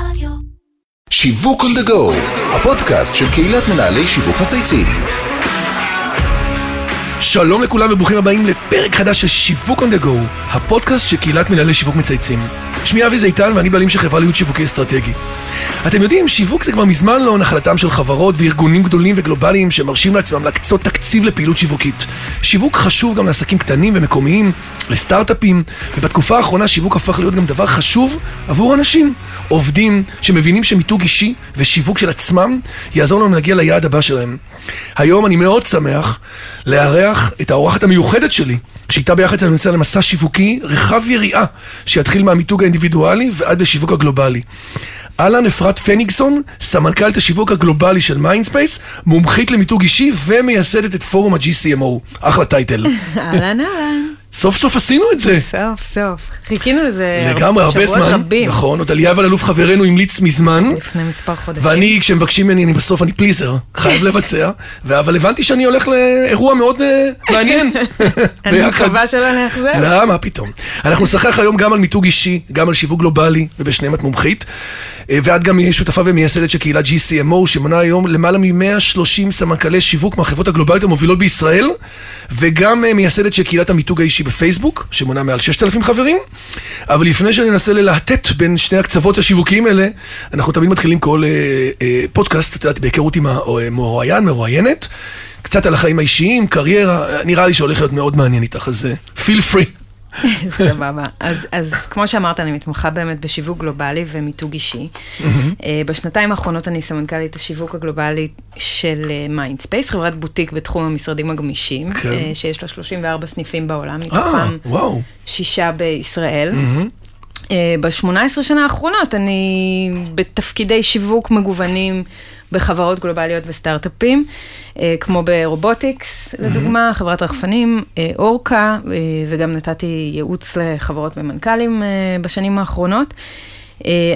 רדיו. שיווק on the go, הפודקאסט של קהילת מנהלי שיווק מצייצים. שלום לכולם וברוכים הבאים לפרק חדש של שיווק on the go, הפודקאסט של קהילת מנהלי שיווק מצייצים. שמי אבי זיתן ואני בעלים של חברה להיות שיווקי אסטרטגי. אתם יודעים, שיווק זה כבר מזמן לא נחלתם של חברות וארגונים גדולים וגלובליים שמרשים לעצמם להקצות תקציב לפעילות שיווקית. שיווק חשוב גם לעסקים קטנים ומקומיים, לסטארט-אפים, ובתקופה האחרונה שיווק הפך להיות גם דבר חשוב עבור אנשים. עובדים שמבינים שמיתוג אישי ושיווק של עצמם יעזור לנו להגיע ליעד הבא שלהם. היום אני מאוד שמח לארח את האורחת המיוחדת שלי, שאיתה ביחד אני נמצא למסע שיווקי רחב יריעה, שיתחיל מהמיתוג האינדיבידואלי ועד לשיווק הגלובלי. אהלן אפרת פניגסון, סמנכ"לית השיווק הגלובלי של מיינדספייס, מומחית למיתוג אישי ומייסדת את פורום ה-GCMO. אחלה title. אהלן אהלן, סוף סוף עשינו את זה. סוף סוף. חיכינו לזה לגמרי, הרבה זמן. רבים. נכון, עוד אליה אלאלוף חברנו המליץ מזמן. לפני מספר חודשים. ואני, כשמבקשים ממני, אני בסוף, אני פליזר, חייב לבצע, אבל הבנתי שאני הולך לאירוע מאוד אה, מעניין. אני. מקווה שלא נאכזב. לא, מה פתאום. אנחנו נשחק היום גם על מיתוג אישי, גם על שיווק גלובלי, ובשניהם את מומחית. אה, ואת גם שותפה ומייסדת של קהילת GCMO, שמונה היום למעלה מ-130 סמנכ"לי שיווק מהחברות הגלובליות המובילות בישראל, וגם אה, מייסדת של קהילת המיתוג האישי בפייסבוק, שמונה מעל 6,000 חברים. אבל לפני שאני אנסה ללהטט בין שני הקצוות השיווקיים האלה, אנחנו תמיד מתחילים כל אה, אה, פודקאסט, את יודעת, בהיכרות עם המרואיין, מרואיינת. קצת על החיים האישיים, קריירה, נראה לי שהולך להיות מאוד מעניין איתך, אז פיל פרי. סבבה. אז, אז כמו שאמרת, אני מתמחה באמת בשיווק גלובלי ומיתוג אישי. אה, בשנתיים האחרונות אני סמנכ"לית השיווק הגלובלי של מיינדספייס, חברת בוטיק בתחום המשרדים הגמישים, כן. אה, שיש לה 34 סניפים בעולם, אה, מתוכם. שישה בישראל. ב-18 שנה האחרונות אני בתפקידי שיווק מגוונים בחברות גלובליות וסטארט-אפים, אה, כמו איירובוטיקס, לדוגמה, חברת רחפנים, אה, אורקה, אה, וגם נתתי ייעוץ לחברות ומנכ"לים בשנים האחרונות.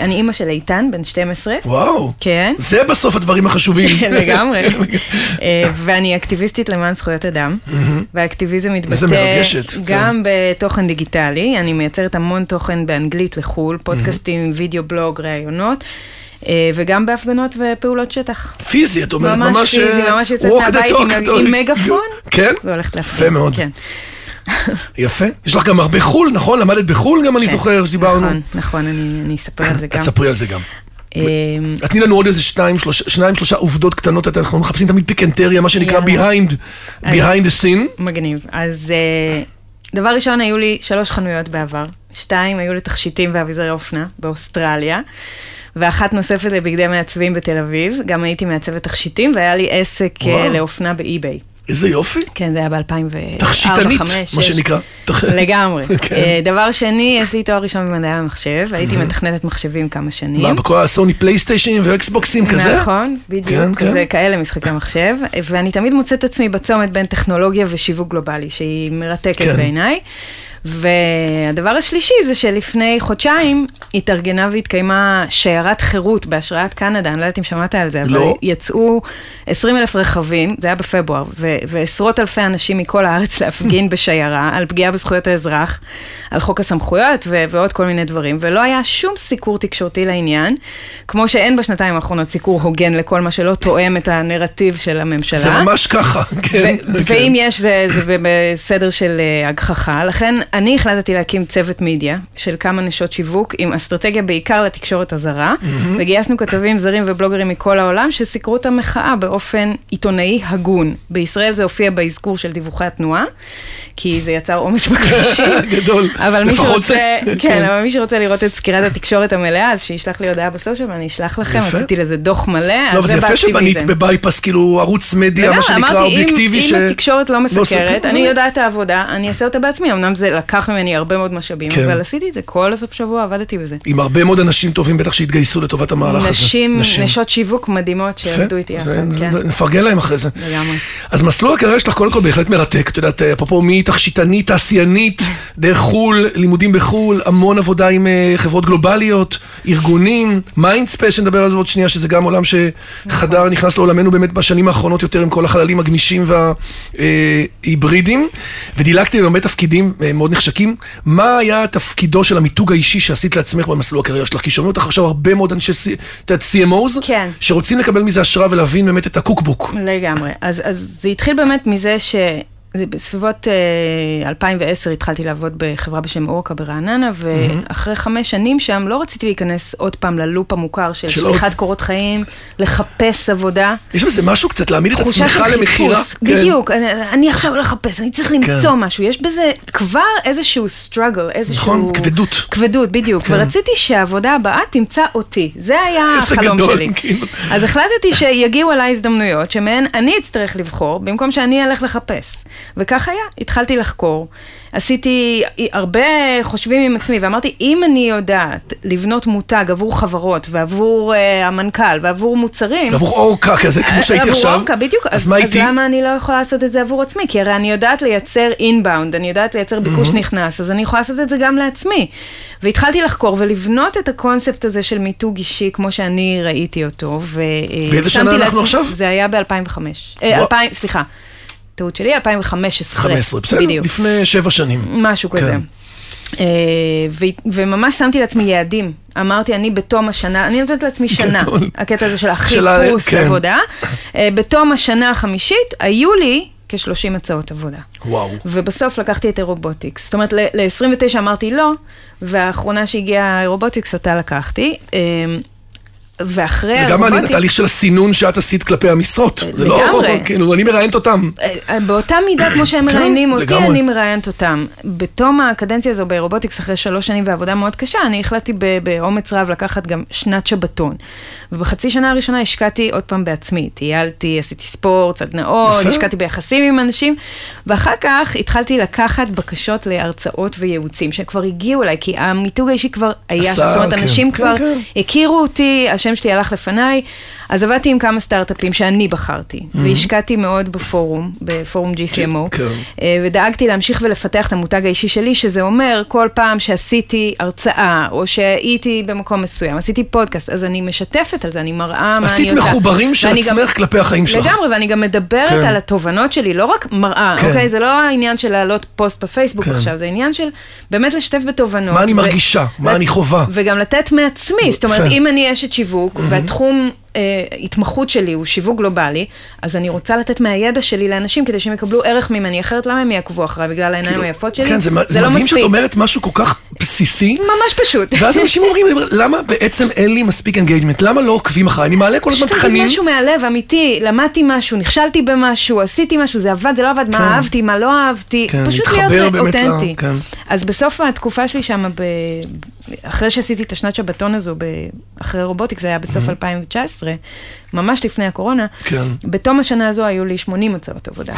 אני אימא של איתן, בן 12. וואו. כן. זה בסוף הדברים החשובים. לגמרי. ואני אקטיביסטית למען זכויות אדם, והאקטיביזם מתבטא כן. גם בתוכן דיגיטלי, אני מייצרת המון תוכן באנגלית לחו"ל, פודקאסטים, וידאו, בלוג, ראיונות. אה, וגם בהפגנות ופעולות שטח. פיזי, את אומרת, ממש... ממש פיזי, אה, ממש יוצאת מהבית עם- עם. מגפון. כן? והולכת להפגין. יפה מאוד. כן. יפה. יש לך גם הרבה חו"ל, נכון? למדת בחו"ל גם, אני כן. זוכר שדיברנו. נכון, נכון, אני אני אספר על זה גם. את ספרי על זה גם. אה, אז תני לנו עוד איזה שניים, שלושה, עובדות קטנות, אנחנו מחפשים תמיד פיקנטריה, מה שנקרא behind, behind the scene. מגניב. אז דבר ראשון, היו לי שלוש חנויות בעבר. שתיים היו לתכשיטים ואביזרי אופנה באוסטרליה. ואחת נוספת לבגדי מעצבים בתל אביב, גם הייתי מעצבת תכשיטים, והיה לי עסק אה, וואו. לאופנה באי-ביי. איזה יופי. כן, זה היה ב-2004, תכשיטנית, מה שנקרא. לגמרי. כן. אה, דבר שני, יש לי תואר ראשון במדעי המחשב, הייתי מתכנתת מחשבים כמה שנים. מה, בכל הסוני פלייסטיישנים ואקסבוקסים כזה? נכון, כן, בדיוק, כן. זה כאלה משחקי מחשב, ואני תמיד מוצאת את עצמי בצומת בין טכנולוגיה ושיווק גלובלי, שהיא מרתקת כן. בעיניי. והדבר השלישי זה שלפני חודשיים התארגנה והתקיימה שיירת חירות בהשראת קנדה, אני לא יודעת אם שמעת על זה, אבל לא. יצאו 20 אלף רכבים, זה היה בפברואר, ו- ועשרות אלפי אנשים מכל הארץ להפגין בשיירה על פגיעה בזכויות האזרח, על חוק הסמכויות ו- ועוד כל מיני דברים, ולא היה שום סיקור תקשורתי לעניין, כמו שאין בשנתיים האחרונות סיקור הוגן לכל מה שלא תואם את הנרטיב של הממשלה. זה ממש ככה, כן. ו- ואם יש, זה, זה בסדר של אה, הגחכה. לכן אני החלטתי להקים צוות מידיה של כמה נשות שיווק עם אסטרטגיה בעיקר לתקשורת הזרה, וגייסנו כתבים זרים ובלוגרים מכל העולם שסיקרו את המחאה באופן עיתונאי הגון. בישראל זה הופיע באזכור של דיווחי התנועה, כי זה יצר עומס בכבישים. גדול. אבל מי שרוצה, זה. כן, אבל מי שרוצה לראות את סקירת התקשורת המלאה, אז שישלח לי הודעה בסושיאל ואני אשלח לכם, יפה. עשיתי לזה דוח מלא, לא, אבל זה יפה שבנית. בבייפס, כאילו ערוץ מדיה, מה לגמרי, שנקרא אמרתי, אם- אובייקטיבי, ש... אם התקשורת לא סקר, מסקרת, זה- אני יודעת את העבודה, אני אעשה אותה בעצמי, אמנם זה לקח ממני הרבה מאוד משאבים, כן. אבל עשיתי את זה כל הסוף שבוע, עבדתי בזה. עם הרבה מאוד אנשים טובים בטח שהתגייסו לטובת המהלך הזה. נשים, נשות שיווק מדהימות. שעבדו איתי יחד, כן, נפרגן להם אחרי זה. לגמרי. אז מסלול הקריירה שלך קודם כל בהחלט מרתק, את יודעת, אפרופו מתכשיטנית, תעשיינית, דרך חו"ל, לימודים בחו"ל, המון עבודה עם אה, חברות גלובליות, ארגונים, מיינדספייס, שנדבר על זה עוד שנייה, שזה גם עולם שחדר, נכנס לעולמנו באמת בשנים האחרונות יותר עם כל החללים הגמישים וההיברידים, ודילגתי בהרבה תפקידים אה, מאוד מאוד נחשקים. מה היה תפקידו של המיתוג האישי שעשית לעצמך במסלול הקריירה שלך? כי שומעים אותך עכשיו הרבה מאוד אנשי CMOs, כן. שרוצים לקבל מזה השראה ולהבין באמת את הקוקבוק. לגמרי. אז, אז זה התחיל באמת מזה ש... בסביבות אה, 2010 התחלתי לעבוד בחברה בשם אורקה ברעננה, ואחרי חמש שנים שם לא רציתי להיכנס עוד פעם ללופ המוכר של של שליחת קורות חיים, לחפש עבודה. יש בזה משהו קצת להעמיד את עצמך למכירה. כן. בדיוק, אני, עכשיו לחפש, אני צריך למצוא כן. משהו, יש בזה כבר איזשהו struggle, איזשהו... נכון, כבדות. כבדות, בדיוק, כן. ורציתי שהעבודה הבאה תמצא אותי, זה היה החלום שלי. כאילו. אז החלטתי שיגיעו אליי הזדמנויות שמהן אני אצטרך לבחור, במקום שאני אלך לחפש. וכך היה, התחלתי לחקור. עשיתי הרבה חושבים עם עצמי, ואמרתי, אם אני יודעת לבנות מותג עבור חברות, ועבור uh, המנכ"ל, ועבור מוצרים, עבור אורקה כזה, כמו שהייתי עבור עכשיו. אורקה, בדיוק. אז אז, מה אז איתי? למה אני לא יכולה לעשות את זה עבור עצמי? כי הרי אני יודעת לייצר אינבאונד, אני יודעת לייצר ביקוש נכנס, אז אני יכולה לעשות את זה גם לעצמי. והתחלתי לחקור ולבנות את הקונספט הזה של מיתוג אישי, כמו שאני ראיתי אותו, ו... באיזה שנה אנחנו לעצמי- עכשיו? זה היה ב-2005. וואו. 2000, סליחה. טעות שלי, 2015. 15, בסדר? בדיוק. לפני שבע שנים. משהו כזה. כן. אה, ו- וממש שמתי לעצמי יעדים. אמרתי, אני בתום השנה, אני נותנת לעצמי שנה. הקטע הזה של של ה- החיפוש כן. עבודה. אה, בתום השנה החמישית, היו לי כ-30 הצעות עבודה. וואו. ובסוף לקחתי את אירובוטיקס. זאת אומרת, ל-29 אמרתי לא, והאחרונה שהגיעה אירובוטיקס, אותה לקחתי. אה, ואחרי זה גם מעניין. התהליך של הסינון שאת עשית כלפי המשרות. זה לא. כאילו, אני מראיינת אותם. אה, באותה מידה כמו שהם כן, מראיינים אותי. אני מראיינת אותם. בתום הקדנציה הזו באירובוטיקס, אחרי שלוש שנים ועבודה מאוד קשה, אני החלטתי באומץ רב לקחת גם שנת שבתון. ובחצי שנה הראשונה השקעתי עוד פעם בעצמי. טיילתי, עשיתי ספורט, סדנאות. השקעתי ביחסים עם אנשים, ואחר כך התחלתי לקחת בקשות להרצאות וייעוצים, שכבר הגיעו אליי, כי המיתוג האישי כבר היה, זאת אומרת, כן. אנשים כן, כבר. הכירו אותי, השם שלי הלך לפניי, אז עבדתי עם כמה סטארט-אפים שאני בחרתי, והשקעתי מאוד בפורום, בפורום GCMO, כן. אה, ודאגתי להמשיך ולפתח את המותג האישי שלי, שזה אומר כל פעם שעשיתי הרצאה, או שהייתי במקום מסוים, עשיתי פודקאסט, אז אני משתפת על זה, אני מראה מה אני עושה. עשית מחוברים של ואני גם- עצמך כלפי החיים שלך. לגמרי, ואני גם מדברת כן. על התובנות שלי, לא רק מראה, כן. אוקיי? זה לא העניין של להעלות פוסט בפייסבוק כן. עכשיו, זה עניין של באמת לשתף בתובנות. מה אני ו- מרגישה, מה אני חווה. וגם לתת מעצמי, זאת אומרת. אם אני אשת שיווק, והתחום אה, התמחות שלי הוא שיווק גלובלי, אז אני רוצה לתת מהידע שלי לאנשים כדי שהם יקבלו ערך ממני, אחרת למה הם יעקבו אחריי? בגלל העיניים כאילו, היפות שלי? כן, זה, מ- זה לא מדהים שאת מספיק. אומרת משהו כל כך בסיסי. ממש פשוט. ואז אנשים אומרים, למה בעצם אין לי מספיק engagement? למה לא עוקבים אחריי? אני מעלה כל הזמן תכנים. משהו מהלב, אמיתי, למדתי משהו, נכשלתי במשהו, עשיתי משהו, זה עבד, זה לא עבד, כן. מה אהבתי, מה לא אהבתי, כן, פשוט להיות אותנטי. כן. אז בסוף התקופה שלי שם, ב... אחרי שעשיתי את השנת שבתון הזו, ב... אחרי רובוטיק, זה היה בסוף 2019, ממש לפני הקורונה, כן. בתום השנה הזו היו לי 80 הצעות עבודה.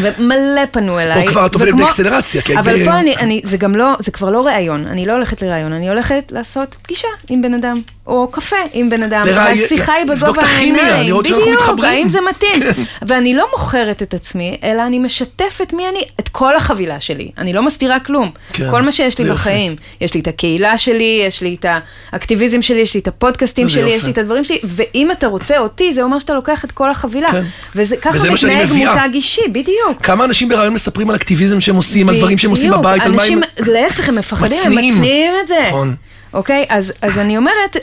ומלא פנו אליי. פה כבר את עובדת באקסלרציה, כי אבל ב- פה אני, אני, זה גם לא, זה כבר לא ראיון, אני לא הולכת לראיון, אני הולכת לעשות פגישה עם בן אדם, או קפה עם בן אדם, לראי- והשיחה היא בגובה העיניים, בדיוק. כן. האם זה מתאים. ואני לא מוכרת את עצמי, אלא אני משתפת מי אני, את כל החבילה שלי, אני לא מסתירה כלום. כן, כל מה שיש לי יופי. בחיים, יש לי את הקהילה שלי, יש לי את האקטיביזם שלי, יש לי את הפודקאסטים שלי, יופי. יש לי את הדברים שלי, ואם אתה רוצה אותי, זה אומר שאתה לוקח את כל החבילה. כן. וככה מתנהג. מותג אישי, בדיוק. כמה אנשים ברעיון מספרים על אקטיביזם שהם עושים, על דברים שהם עושים בבית, על מה הם... להפך, הם מפחדים, הם מצניעים. את זה. נכון. אוקיי? אז, אז אני אומרת,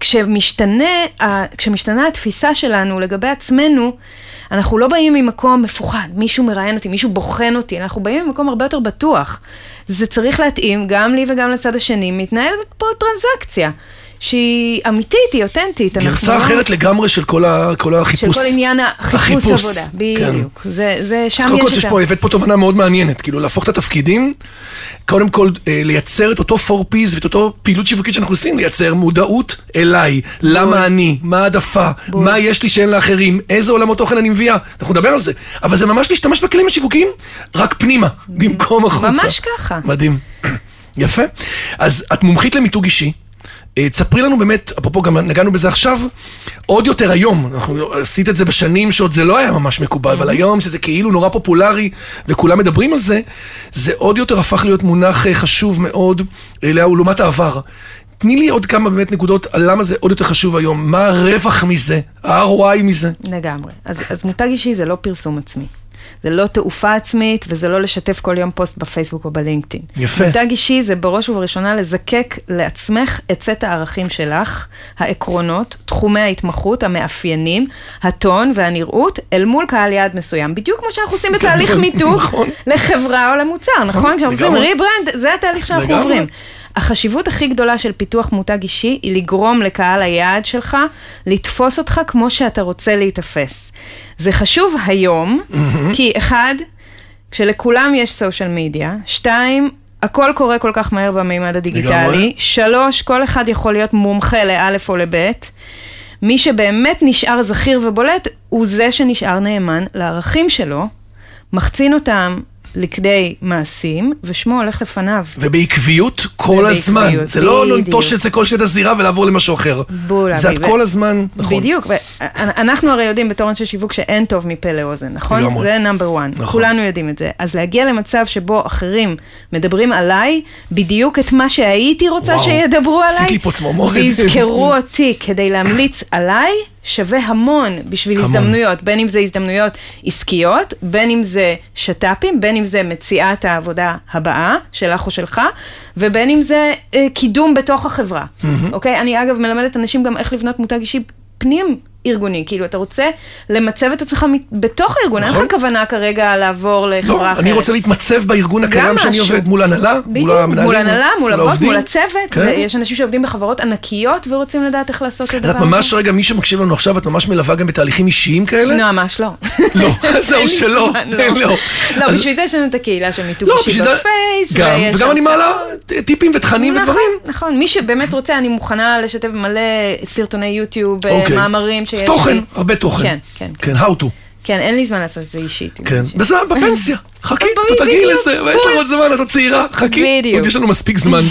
כשמשתנה, ה- כשמשתנה התפיסה שלנו לגבי עצמנו, אנחנו לא באים ממקום מפוחד, מישהו מראיין אותי, מישהו בוחן אותי, אנחנו באים ממקום הרבה יותר בטוח. זה צריך להתאים גם לי וגם לצד השני, מתנהלת פה טרנזקציה. שהיא אמיתית, היא אותנטית. אנחנו גרסה לא- אחרת לגמרי של כל ה- כל של החיפוש. כל עניין החיפוש החיפוש, עבודה, כן. בדיוק. זה, זה, שם אז קודם כל יש יש את ה... פה, הבאת פה תובנה מאוד מעניינת, כאילו להפוך את התפקידים, קודם כל אה, לייצר את אותו 4Ps ואת אותו פעילות שיווקית שאנחנו עושים, לייצר מודעות אליי, למה אני, מה העדפה, בול. מה יש לי שאין לאחרים, איזה עולמות תוכן אני מביאה, אנחנו נדבר על זה, אבל זה ממש להשתמש בכלים השיווקיים, רק פנימה, במקום החוצה. ממש ככה. מדהים. יפה. אז את מומחית למיתוג אישי. אה, תספרי לנו באמת, אפרופו גם נגענו בזה עכשיו, עוד יותר היום, אנחנו עשית את זה בשנים שעוד זה לא היה ממש מקובל, אבל היום שזה כאילו נורא פופולרי וכולם מדברים על זה, זה עוד יותר הפך להיות מונח אה, חשוב מאוד אה, לעומת העבר. תני לי עוד כמה באמת נקודות על למה זה עוד יותר חשוב היום, מה הרווח מזה, ה-ROI מזה. לגמרי. אז, אז מותג אישי זה לא פרסום עצמי. זה לא תעופה עצמית, וזה לא לשתף כל יום פוסט בפייסבוק או בלינקדאין. יפה. מותג אישי זה בראש ובראשונה לזקק לעצמך את סט הערכים שלך, העקרונות, תחומי ההתמחות, המאפיינים, הטון והנראות, אל מול קהל יעד מסוים. בדיוק כמו שאנחנו עושים בתהליך מיתוג נכון. לחברה או למוצר, נכון? כשאנחנו עושים. rebrand, זה התהליך שאנחנו. עוברים. החשיבות הכי גדולה של פיתוח מותג אישי היא לגרום לקהל היעד שלך לתפוס אותך כמו שאתה רוצה להיתפס. זה חשוב היום, כי אחד, כשלכולם יש סושיאל מדיה, שתיים, הכל קורה כל כך מהר במימד הדיגיטלי. שלוש, כל אחד יכול להיות מומחה לאלף או לבית. מי שבאמת נשאר זכיר ובולט, הוא זה שנשאר נאמן לערכים שלו, מחצין אותם לכדי מעשים, ושמו הולך לפניו. ובעקביות כל ובעקביות, הזמן. זה לא. לנטוש את זה כל שאת הזירה ולעבור למשהו אחר. בול, זה את ו- כל הזמן, נכון. בדיוק, ואנחנו הרי יודעים בתור אנשי שיווק שאין טוב מפה לאוזן, נכון? לגמרי. זה נאמבר 1, נכון. כולנו יודעים את זה. אז להגיע למצב שבו אחרים מדברים עליי, בדיוק את מה שהייתי רוצה וואו, שידברו עליי. ויזכרו אותי כדי להמליץ עליי, שווה המון בשביל המון. הזדמנויות, בין אם זה הזדמנויות עסקיות, בין אם זה שת"פים, בין אם זה מציאת העבודה הבאה שלך או שלך, ובין אם זה אה, קידום בתוך החברה, אוקיי? אני אגב מלמדת אנשים גם איך לבנות מותג אישי פנים. ארגוני, כאילו אתה רוצה למצב את עצמך בתוך הארגון, אין נכון. לך כוונה כרגע לעבור לחברה לא, אחרת. אני רוצה להתמצב בארגון הקיים שאני משהו. עובד מול הנהלה, מול המנהלים. מול הנהלה, מול הבוס. מול הצוות, כן. ויש אנשים שעובדים בחברות ענקיות ורוצים לדעת איך לעשות את הדבר את ממש רגע, מי שמקשיב לנו עכשיו, את ממש מלווה גם בתהליכים אישיים כאלה? לא, ממש לא. לא, זהו אין שלא, לא. לא, אז- בשביל זה יש לנו את הקהילה של מיתוג לא, אישי זה, בפייס. וגם אני. מעלה טיפים ותכנים נכון, ודברים. נכון, מי שבאמת רוצה, אני מוכנה לשתף מלא סרטוני יוטיוב, אה, אוקיי. מאמרים שיש לי. תוכן, הרבה תוכן. כן, כן. כן, how to. כן, אין לי זמן לעשות את זה אישית. כן. וזה בפנסיה, חכי, תגיעי לזה, ויש לך. עוד זמן, את צעירה, חכי, בדיוק. עוד יש לנו מספיק זמן.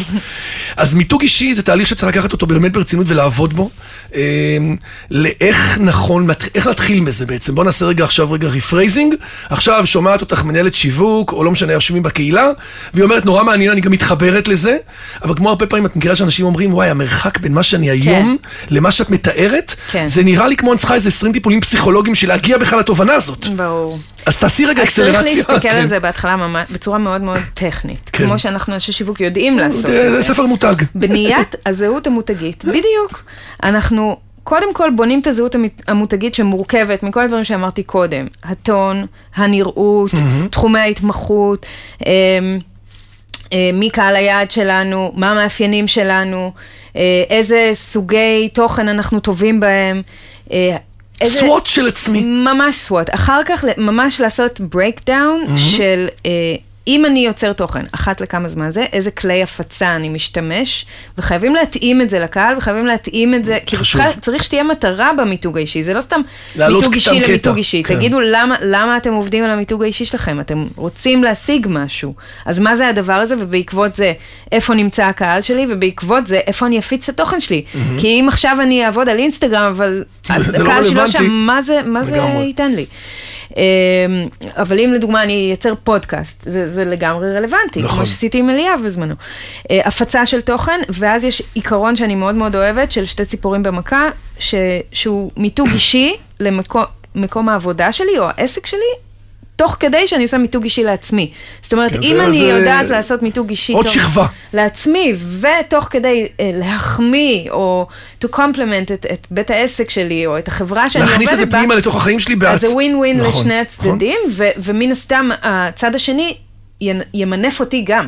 אז מיתוג אישי זה תהליך שצריך לקחת אותו באמת ברצינות ולעבוד בו. אה, לאיך נכון, איך להתחיל בזה בעצם? בוא נעשה רגע עכשיו רגע rephrasing. עכשיו שומעת אותך מנהלת שיווק, או לא משנה, יושבים בקהילה, והיא אומרת, נורא מעניין, אני גם מתחברת לזה, אבל כמו הרבה פעמים את מכירה שאנשים אומרים, וואי, המרחק בין מה שאני היום למה שאת מתארת, כן. זה נראה לי כמו אני צריכה איזה 20 טיפולים פסיכולוגיים של להגיע בכלל לתובנה הזאת. ברור. אז תעשי רגע אז צריך אקסלרציה. להסתכל כן. על זה בהתחלה בצורה מאוד מאוד טכנית. כן. כמו שאנחנו אנשי שיווק יודעים לעשות זה את זה. ספר מותג. בניית הזהות המותגית, בדיוק. אנחנו קודם כל בונים את הזהות המ- המותגית שמורכבת מכל הדברים שאמרתי קודם, הטון, הנראות, תחומי ההתמחות, אמ, אה, מי קהל היעד שלנו, מה המאפיינים שלנו, אה, איזה סוגי תוכן אנחנו טובים בהם. איזה- SWOT של עצמי. ממש SWOT. אחר כך ממש לעשות breakdown של אה, אם אני יוצר תוכן, אחת לכמה זמן זה, איזה כלי הפצה אני משתמש, וחייבים להתאים את זה לקהל, וחייבים להתאים את זה, כאילו חשוב. צריך שתהיה מטרה במיתוג האישי, זה לא סתם מיתוג אישי קטע. למיתוג אישי. כן. תגידו למה, למה אתם עובדים על המיתוג האישי שלכם, אתם רוצים להשיג משהו. אז מה זה הדבר הזה, ובעקבות זה, איפה נמצא הקהל שלי, ובעקבות זה, איפה אני אפיץ את התוכן שלי. כי אם עכשיו אני אעבוד על אינסטגרם, אבל לא הקהל שלו רלוונטי. שם, מה זה, מה זה. ייתן לי? אמ, אבל אם לדוגמה אני אייצר פודקאסט, זה, זה לגמרי רלוונטי, נכון. כמו שעשיתי עם אליאב בזמנו. אה, הפצה של תוכן, ואז יש עיקרון שאני מאוד מאוד אוהבת, של שתי ציפורים במכה, ש, שהוא מיתוג אישי למקום העבודה שלי, או העסק שלי, תוך כדי שאני עושה מיתוג אישי לעצמי. זאת אומרת, כן, אם זה- אני זה- יודעת לעשות מיתוג אישי עוד שכבה. לעצמי, ותוך כדי אה, להחמיא, או to compliment את, את בית העסק שלי, או את החברה שאני עובדת בה, להכניס את זה פנימה לתוך החיים שלי אז בעצ... זה ווין ווין נכון, לשני נכון. הצדדים, ו- ומן הסתם הצד השני ינ- ימנף אותי גם.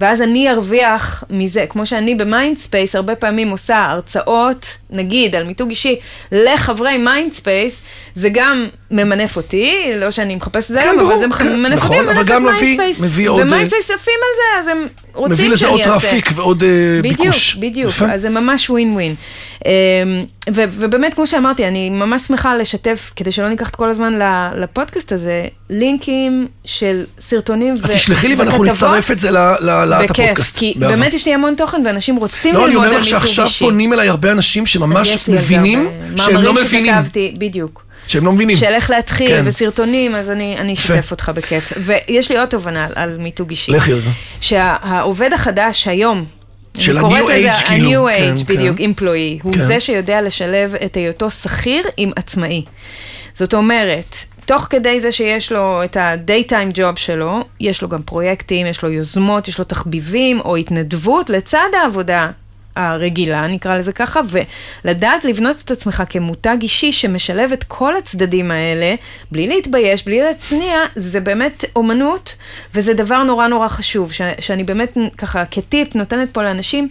ואז אני ארוויח מזה, כמו שאני במיינדספייס הרבה פעמים עושה הרצאות, נגיד, על מיתוג אישי לחברי מיינדספייס, זה גם ממנף אותי, לא שאני מחפשת את זה כן, היום, אבל ברור, זה כן, ממנף נכון, אותי, אבל ממנף גם את מיינדספייס. אה, ומיינדספייס עפים על זה, אז הם מביא לזה עוד. traffic ועוד אה, ביקוש. בדיוק, בדיוק. אז זה ממש ווין ווין. אמ, ו- ובאמת, כמו שאמרתי, אני ממש שמחה לשתף, כדי שלא ניקח את כל הזמן לפודקאסט הזה, לינקים של סרטונים אז תשלחי לי ואנחנו וכתבות. נצרף את זה להעלאת בכיף, הפודקאסט. כי. באמת יש לי המון תוכן ואנשים רוצים לא, אני ללמוד על אומר מיתוג לך אישי. שעכשיו פונים אליי הרבה אנשים שממש מבינים שהם לא מאמרים מבינים. שכתבתי, בדיוק. שהם לא מבינים. של איך להתחיל, כן. וסרטונים, אז אני אני. אשתף אותך בכיף. ויש לי עוד תובנה על- על מיתוג אישי. לכי על זה. שהעובד החדש היום, של ה-new age, כאילו, ה-new כן, age, כן. בדיוק, employee, הוא כן. זה שיודע לשלב את היותו שכיר עם עצמאי. זאת אומרת, תוך כדי זה שיש לו את ה-daytime job שלו, יש לו גם פרויקטים, יש לו יוזמות, יש לו תחביבים או התנדבות לצד העבודה הרגילה, נקרא לזה ככה, ולדעת לבנות את עצמך כמותג אישי שמשלב את כל הצדדים האלה, בלי להתבייש, בלי להצניע, זה באמת אומנות, וזה דבר נורא נורא חשוב, ש- שאני באמת ככה כטיפ נותנת פה לאנשים.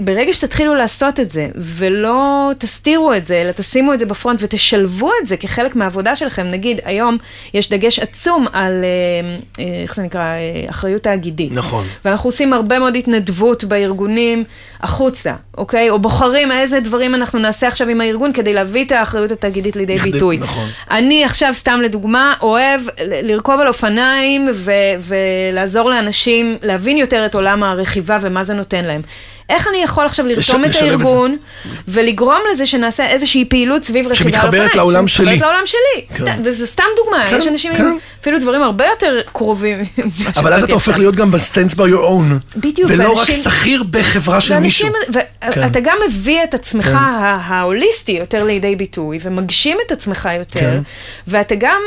ברגע שתתחילו לעשות את זה, ולא תסתירו את זה, אלא תשימו את זה בפרונט ותשלבו את זה כחלק מהעבודה שלכם, נגיד היום יש דגש עצום על, אה, אה, איך זה נקרא, אה, אחריות תאגידית. נכון. ואנחנו עושים הרבה מאוד התנדבות בארגונים החוצה, אוקיי? או בוחרים איזה דברים אנחנו נעשה עכשיו עם הארגון כדי להביא את האחריות התאגידית לידי לכדי- ביטוי. נכון. אני עכשיו, סתם לדוגמה, אוהב לרכוב על אופניים ו- ולעזור לאנשים להבין יותר את עולם הרכיבה ומה זה נותן להם. איך אני יכול עכשיו לרתום את לשלב את. הארגון ולגרום לזה שנעשה איזושהי פעילות סביב רכיבה על שמתחברת? לעולם שמתחברת שלי. לעולם שלי. כן. וזו סתם דוגמה, כן, יש אנשים כן. עם אפילו דברים הרבה יותר קרובים. אבל אז אתה הופך. להיות גם ב-stands by your own. בדיוק, ולא רק ואנשים- שכיר בחברה של מישהו. ואנשים- ואתה כן. גם מביא את עצמך כן. ההוליסטי יותר לידי ביטוי, ומגשים את עצמך יותר, כן. ואתה גם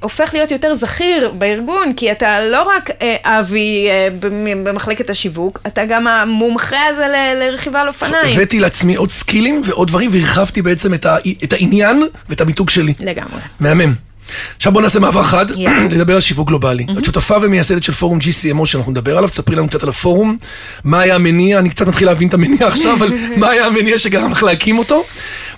הופך להיות יותר זכיר בארגון, כי אתה לא רק אה, אבי אה, במ- במחלקת השיווק, אתה גם המומחה הזה לרכיבה על אופניים. הבאתי לעצמי עוד סקילים ועוד דברים, והרחבתי בעצם את העניין ואת המיתוג שלי. לגמרי. מהמם. עכשיו בואו נעשה מעבר חד, יאללה. לדבר על שיווק גלובלי. את שותפה ומייסדת של פורום GCMO שאנחנו נדבר עליו, תספרי לנו קצת על הפורום, מה היה המניע, אני קצת מתחיל להבין את המניע עכשיו, אבל מה היה המניע שגרם לך להקים אותו,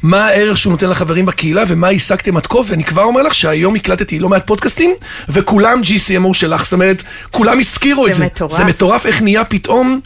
מה הערך שהוא נותן לחברים בקהילה ומה השגתם עד כה, ואני כבר אומר לך שהיום הקלטתי לא מעט פודקאסטים, וכולם GCMO שלך, זאת אומרת, כולם הזכירו את זה זה. מטורף. זה מטורף איך נהיה פתאום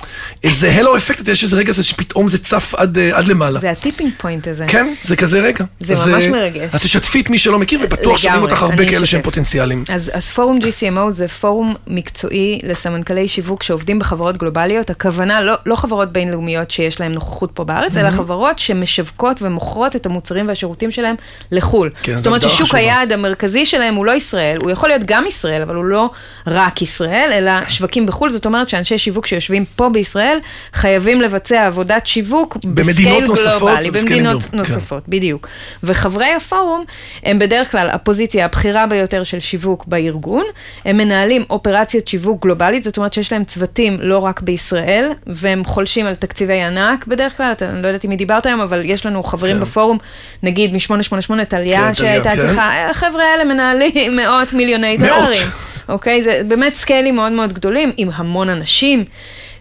איזה הלו אפקט, יש איזה רגע שפתאום זה צף עד, אה, עד למעלה. זה הטיפינג פוינט הזה. כן, זה כזה רגע. זה אז, ממש אה, מרגש. אז תשתפי את מי שלא מכיר, ובטוח שומעים אותך הרבה כאלה שהם. פוטנציאליים. אז, אז פורום GCMO זה פורום מקצועי לסמנכלי שיווק שעובדים בחברות גלובליות. הכוונה לא, לא חברות בינלאומיות שיש להן נוכחות פה בארץ, אלא חברות שמשווקות ומוכרות את המוצרים והשירותים שלהם לחו"ל. כן, זאת אומרת ששוק חשובה. היעד המרכזי שלהם הוא לא ישראל, הוא יכול להיות גם ישראל, אבל הוא לא רק ישראל, אלא שווקים בחו"ל. זאת אומרת שאנשי שיווק שיושבים פה בישראל חייבים לבצע עבודת שיווק בסקייל נוספות גלובלי, במדינות כן. נוספות. בדיוק. וחברי הפורום הם בדרך כלל הפוזיציה הבכירה ביותר של שיווק בארגון. הם מנהלים אופרציית שיווק גלובלית, זאת אומרת שיש להם צוותים לא רק בישראל, והם חולשים על תקציבי ענק בדרך כלל, אתה, אני לא יודעת אם דיברת היום, אבל יש לנו חברים כן. בפורום, נגיד מ-888 כן, טליה טליה, שהייתה כן. אצלך, החבר'ה האלה מנהלים מאות מיליוני מאות. דולרים. אוקיי? זה באמת סקיילים מאוד מאוד גדולים, עם המון אנשים.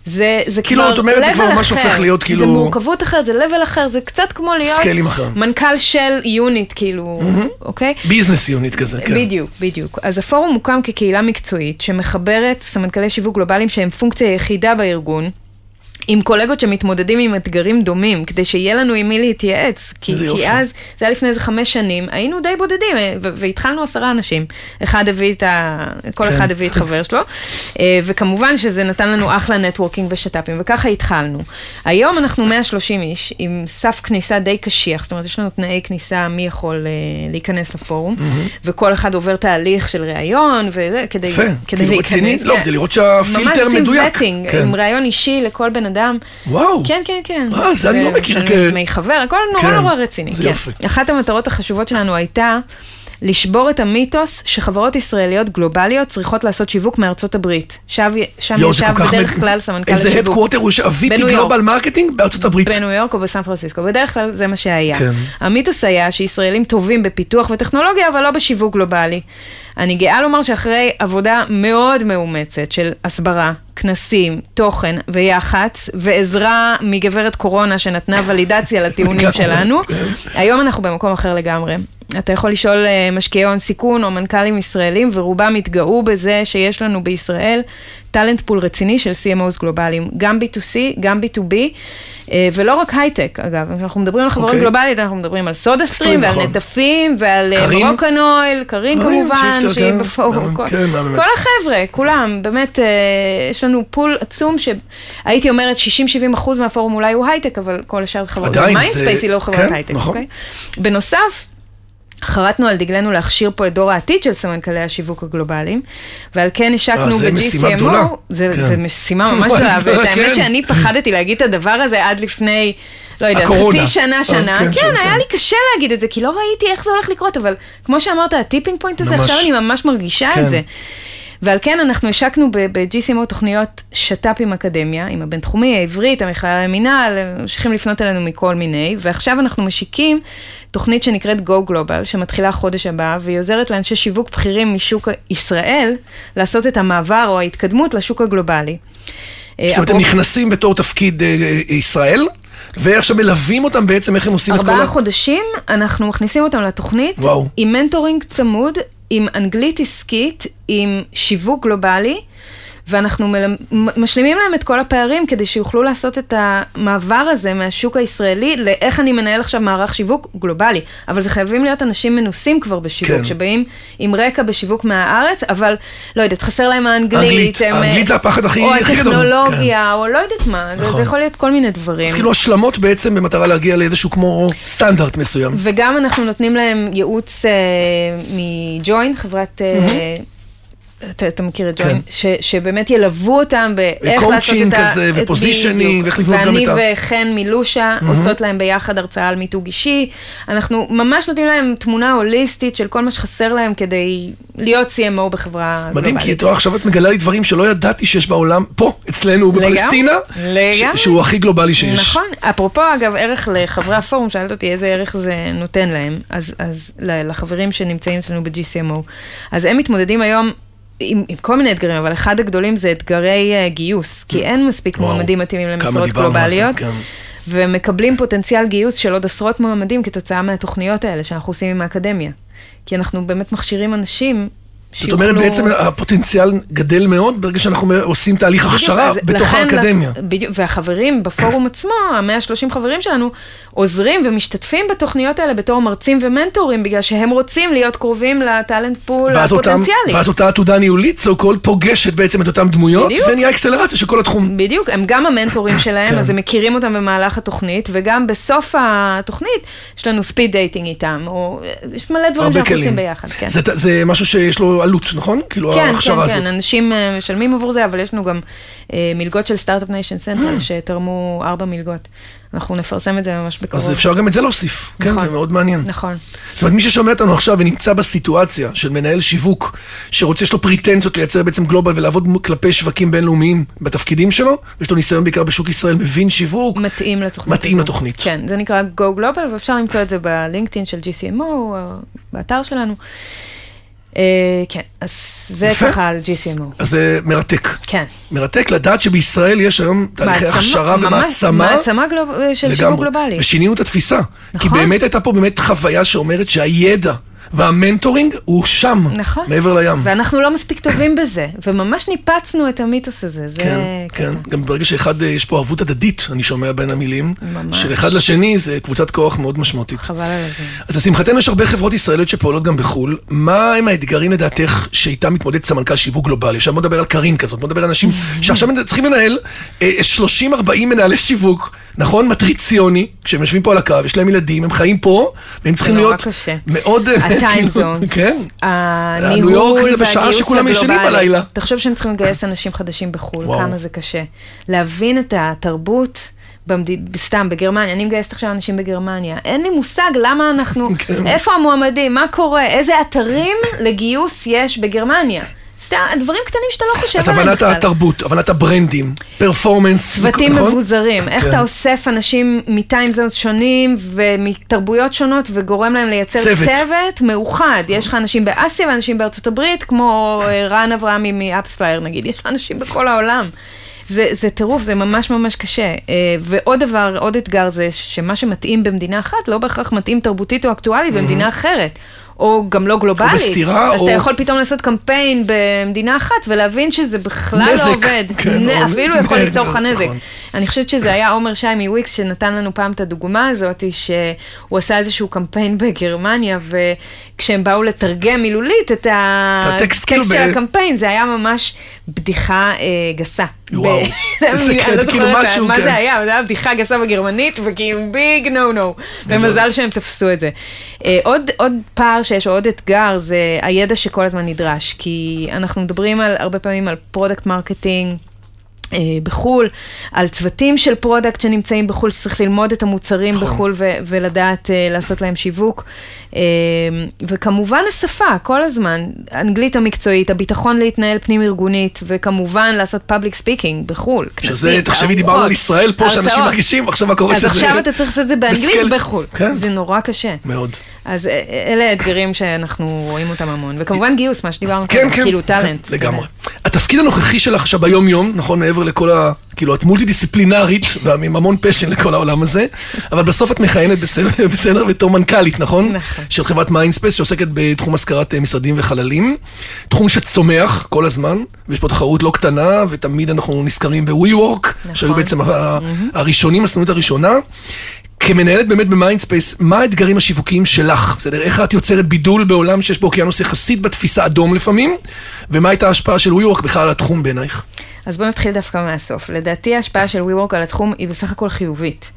זה, זה כאילו, כבר את אומרת, זה כבר ממש אחר. הופך להיות כאילו- זה מורכבות אחרת, זה level אחר, זה קצת כמו להיות סקיילים אחרים. מנכ"ל של unit, כאילו, אוקיי? business unit כזה, כן. בדיוק, בדיוק. אז הפורום מוקם כקהילה מקצועית שמחברת סמנכ"לי שיווק גלובליים שהם פונקציה יחידה בארגון. עם קולגות שמתמודדים עם אתגרים דומים, כדי שיהיה לנו עם מי להתייעץ. כי, יופי. כי אז, זה היה לפני איזה חמש שנים, היינו די בודדים, אה, והתחלנו עשרה אנשים. אחד הביא את ה... כל כן. אחד הביא את חבר שלו, אה, וכמובן שזה נתן לנו אחלה networking ושת"פים, וככה התחלנו. היום אנחנו 130 איש, עם סף כניסה די קשיח, זאת אומרת, יש לנו תנאי כניסה מי יכול אה, להיכנס לפורום, וכל אחד עובר תהליך של ראיון, וזה, כדי, יפה, כדי כאילו להיכנס. רציני, לא, כן. כדי לראות שהפילטר ממש עושים מדויק. vetting, כן. עם ראיון אישי לכל בן אדם. וואו. כן, כן, כן. אה, זה אני לא מכיר מי חבר, הכל נורא כן, נורא רציני. זה כן. יופי. אחת המטרות החשובות שלנו הייתה לשבור את המיתוס שחברות ישראליות גלובליות צריכות לעשות שיווק מארצות הברית. שב, שם זה ישב בדרך מג- כלל סמנכ"ל איזה השיווק. headquarter הוא ה-VP. Global marketing בארצות הברית. בניו יורק או בסן פרנסיסקו, בדרך כלל זה מה שהיה. כן. המיתוס היה שישראלים טובים בפיתוח וטכנולוגיה, אבל לא בשיווק גלובלי. אני גאה לומר שאחרי עבודה מאוד מאומצת של הסברה, כנסים, תוכן ויח"צ, ועזרה מגברת קורונה שנתנה ולידציה לטיעונים לגמרי, שלנו, כן. היום אנחנו במקום אחר לגמרי. אתה יכול לשאול אה, משקיעי הון סיכון או מנכ"לים ישראלים, ורובם התגאו בזה שיש לנו בישראל talent pool רציני של CMOs גלובליים, גם B2C, גם B2B, אה, ולא רק הייטק, אגב, אנחנו מדברים על חברות אוקיי. גלובליות, אנחנו מדברים על סודהסטרים, ועל נכון. נטפים ועל אה, קרין? רוקנויל, קרין קרין, כמובן, שהיא. בפורום, כל- כן. כל החבר'ה, כולם, באמת, אה, יש לנו פול עצום שהייתי אומרת 60-70 אחוז מהפורום אולי הוא הייטק, אבל כל השאר חברות, מיינדספייס היא לא חברת כן, הייטק, נכון. אוקיי? בנוסף, חרטנו על דגלנו להכשיר פה את דור העתיד של סמנכ"לי השיווק הגלובליים, ועל כן השקנו אה. ב-GCMO, זה, כן. זה משימה ממש גדולה, ואת כן. האמת שאני פחדתי להגיד את הדבר הזה עד לפני, לא יודעת. חצי שנה, שנה, אה, כן, כן, כן, היה כן. לי קשה להגיד את זה, כי לא ראיתי איך זה הולך לקרות, אבל כמו שאמרת, ה tipping point הזה. עכשיו אני ממש מרגישה כן. את זה. ועל כן אנחנו השקנו ב-GCMO תוכניות שת"פ עם אקדמיה, עם הבינתחומי, העברית, המכללה למינהל, ממשיכים לפנות אלינו מכל מיני, ועכשיו אנחנו משיקים תוכנית שנקראת Go Global, שמתחילה חודש הבא, והיא עוזרת לאנשי שיווק בכירים משוק ישראל לעשות את המעבר או ההתקדמות לשוק הגלובלי. אה, זאת אומרת, הם נכנסים בתור תפקיד אה, אה, ישראל, ועכשיו מלווים אותם בעצם איך הם עושים את כל ה... ארבעה חודשים, אנחנו מכניסים אותם לתוכנית, וואו. עם מנטורינג צמוד, עם אנגלית עסקית, עם שיווק גלובלי, ואנחנו מלמ- מ- משלימים להם את כל הפערים כדי שיוכלו לעשות את המעבר הזה מהשוק הישראלי לאיך אני מנהל עכשיו מערך שיווק גלובלי. אבל זה חייבים להיות אנשים מנוסים כבר בשיווק, כן. שבאים עם רקע בשיווק מהארץ, אבל לא יודעת, חסר להם האנגלית. האנגלית, הם, האנגלית זה הפחד הכי או גדול. הטכנולוגיה, או לא יודעת מה, נכון. זה יכול להיות כל מיני דברים. אז כאילו השלמות בעצם במטרה להגיע לאיזשהו כמו סטנדרט מסוים. וגם אנחנו נותנים להם ייעוץ אה, מג'וין, חברת... אה, אתה, אתה מכיר את ג'וין, כן. ש, שבאמת ילוו אותם באיך לעשות קואוצ'ינג את ה... כזה, ו positioning. ואיך לבנות גם את ה- ואני וחן מלושה עושות להם ביחד הרצאה על מיתוג אישי. אנחנו ממש נותנים להם תמונה הוליסטית של כל מה שחסר להם כדי להיות CMO בחברה גלובלית. מדהים, כי את רואה עכשיו את מגלה לי דברים שלא ידעתי שיש בעולם, פה, אצלנו, בפלסטינה, לגמרי. שהוא הכי גלובלי שיש. נכון. אפרופו, אגב, ערך לחברי הפורום, שאלת אותי איזה ערך זה נותן להם, אז, אז לחברים שנמצאים אצלנו ב-GCMO. אז הם מתמודדים היום עם, עם כל מיני אתגרים, אבל אחד הגדולים זה אתגרי uh, גיוס, כי אין מספיק וואו, מועמדים מתאימים למשרות זה, גלובליות. כן. ומקבלים פוטנציאל גיוס של עוד עשרות מועמדים כתוצאה מהתוכניות האלה שאנחנו עושים עם האקדמיה. כי אנחנו באמת מכשירים אנשים זאת. אומרת, בעצם הפוטנציאל גדל מאוד ברגע שאנחנו עושים תהליך הכשרה בתוך האקדמיה. בדיוק, והחברים בפורום עצמו, ה-130 חברים שלנו, עוזרים ומשתתפים בתוכניות האלה בתור מרצים ומנטורים, בגלל שהם רוצים להיות קרובים ל talent pool הפוטנציאלי. ואז אותה עתודה ניהולית, so called, פוגשת בעצם את אותן דמויות. ונהיה אקסלרציה של כל התחום. בדיוק, הם גם המנטורים שלהם, כן. אז הם מכירים אותם במהלך התוכנית, וגם בסוף התוכנית יש לנו speed dating איתם, או יש מלא דברים שאנחנו. עושים ביחד. כן. זה משהו שיש לו עלות, נכון? כאילו כן, ההכשרה כן, הזאת. כן, אנשים אה, משלמים עבור זה, אבל יש לנו גם אה, מלגות של Start-Up Nation. Central, שתרמו ארבע מלגות. אנחנו נפרסם את זה ממש בקרוב. אז אפשר גם את זה להוסיף, כן, נכון. זה מאוד מעניין. נכון. זאת אומרת, מי ששומע אותנו עכשיו ונמצא בסיטואציה של מנהל שיווק, שרוצה, יש לו פרטנזיות לייצר בעצם global ולעבוד כלפי שווקים בינלאומיים בתפקידים שלו, יש לו ניסיון בעיקר בשוק ישראל, מבין שיווק, מתאים לתוכנית. מתאים הזו. לתוכנית. כן, זה נקרא Go Global, ואפשר למצוא את זה בלינקדאין של GCMO, או באתר שלנו. אה, כן, אז זה. ככה על GCMO. אז זה מרתק. כן. מרתק לדעת שבישראל יש היום תהליכי הכשרה ומעצמה. מעצמה. של שיווק גלובלי. ושינינו את התפיסה. כי נכון. באמת הייתה פה באמת חוויה שאומרת שהידע והמנטורינג הוא שם, נכון. מעבר לים. ואנחנו לא מספיק טובים בזה, וממש ניפצנו את המיתוס הזה. זה כן. כן. גם ברגע שאחד, אה, יש פה ערבות הדדית, אני שומע בין המילים, ממש. של אחד לשני, זה קבוצת כוח מאוד משמעותית. חבל על זה. אז לשמחתנו יש הרבה חברות ישראליות שפועלות גם בחו"ל. מה הם האתגרים לדעתך שאיתם מתמודד סמנכ"ל שיווק גלובלי? עכשיו בוא נדבר על קארין כזאת, בוא נדבר על אנשים שעכשיו צריכים לנהל אה, 30-40 מנהלי שיווק, נכון? מטריציוני, כשהם יושבים פה על הקו, יש להם ילדים, הם חיים פה, והם צריכים להיות. מאוד... אה, הטיים כאילו, זונס, כן. הניהול ניו יורק זה בשעה והגיוס שכולם ישנים הגלובלי. בלילה. תחשוב שהם צריכים לגייס אנשים חדשים בחו"ל. כמה זה קשה. להבין את התרבות. במד... סתם, בגרמניה, אני מגייסת עכשיו אנשים בגרמניה, אין לי מושג למה אנחנו, כן. איפה המועמדים, מה קורה, איזה אתרים לגיוס יש בגרמניה. סתם, דברים קטנים שאתה לא חושב אז עליהם הבנת בכלל. התרבות, הבנת הברנדים, פרפורמנס, צוותים נכון? מבוזרים, איך כן. אתה אוסף אנשים מטיים זונס שונים ומתרבויות שונות וגורם להם לייצר צוות. מאוחד. יש לך אנשים באסיה ואנשים בארצות הברית, כמו אה, רן אברהמי מאפספייר נגיד, יש לך אנשים בכל העולם. זה, זה טירוף, זה ממש ממש קשה. אה, ועוד דבר, עוד אתגר זה שמה שמתאים במדינה אחת לא בהכרח מתאים תרבותית או אקטואלי במדינה אחרת. או גם לא גלובלית. או בסתירה, אז או- אתה יכול פתאום לעשות קמפיין במדינה אחת ולהבין שזה בכלל נזק, לא עובד. כן, נ- או- אפילו יכול נ- ליצור לך נזק. נכון. אני חושבת שזה היה עומר שי מוויקס שנתן לנו פעם את הדוגמה הזאת, שהוא עשה איזשהו קמפיין בגרמניה, וכשהם באו לתרגם מילולית את הטקסט, כאילו, של ב- הקמפיין, זה היה ממש בדיחה אה, גסה. וואו. איזה אני לא קטע, כאילו משהו, מה כן. זה היה, זה היה בדיחה גסה בגרמנית, וכאילו ביג נו נו. ומזל שהם תפסו את זה. אה, עוד פער שיש, עוד אתגר, זה הידע שכל הזמן נדרש, כי אנחנו מדברים על, הרבה פעמים על product marketing. אה, בחו"ל, על צוותים של product שנמצאים בחו"ל, שצריך ללמוד את המוצרים נכון. בחו"ל ו- ולדעת אה, לעשות להם שיווק. אה, וכמובן השפה, כל הזמן, אנגלית המקצועית, הביטחון להתנהל פנים ארגונית, וכמובן לעשות public speaking בחו"ל. שזה, תחשבי, דיברנו על ישראל פה, שאנשים. מרגישים, עכשיו מה קורה אז שזה... עכשיו אתה צריך לעשות את זה באנגלית ב scale. בחו"ל. כן. זה נורא קשה. מאוד. אז אה, אלה האתגרים שאנחנו רואים אותם המון. וכמובן גיוס, מה שדיברנו כן, כן. כאילו כן, talent. לגמרי. התפקיד הנוכחי שלך עכשיו ביום-יום, נכון, מעבר לכל ה... כאילו, את מולטי דיסציפלינרית, ועם המון passion לכל העולם הזה, אבל בסוף את מכהנת בסדר, בסדר בתור סמנכ"לית, נכון? נכון. של חברת מיינדספייס, שעוסקת בתחום השכרת אה, משרדים וחללים. תחום שצומח כל הזמן, ויש פה תחרות לא קטנה, ותמיד אנחנו נזכרים ב-WeWork, נכון. שהיו בעצם הראשונים, הסנונית הראשונה. כמנהלת באמת במיינדספייס, מה האתגרים השיווקיים שלך? בסדר, איך את יוצרת בידול בעולם שיש בו אוקיינוס יחסית בתפיסה אדום לפעמים? ומה הייתה ההשפעה של WeWork בכלל על התחום בעינייך? אז בואו נתחיל דווקא מהסוף. לדעתי ההשפעה של WeWork על התחום היא בסך הכל חיובית.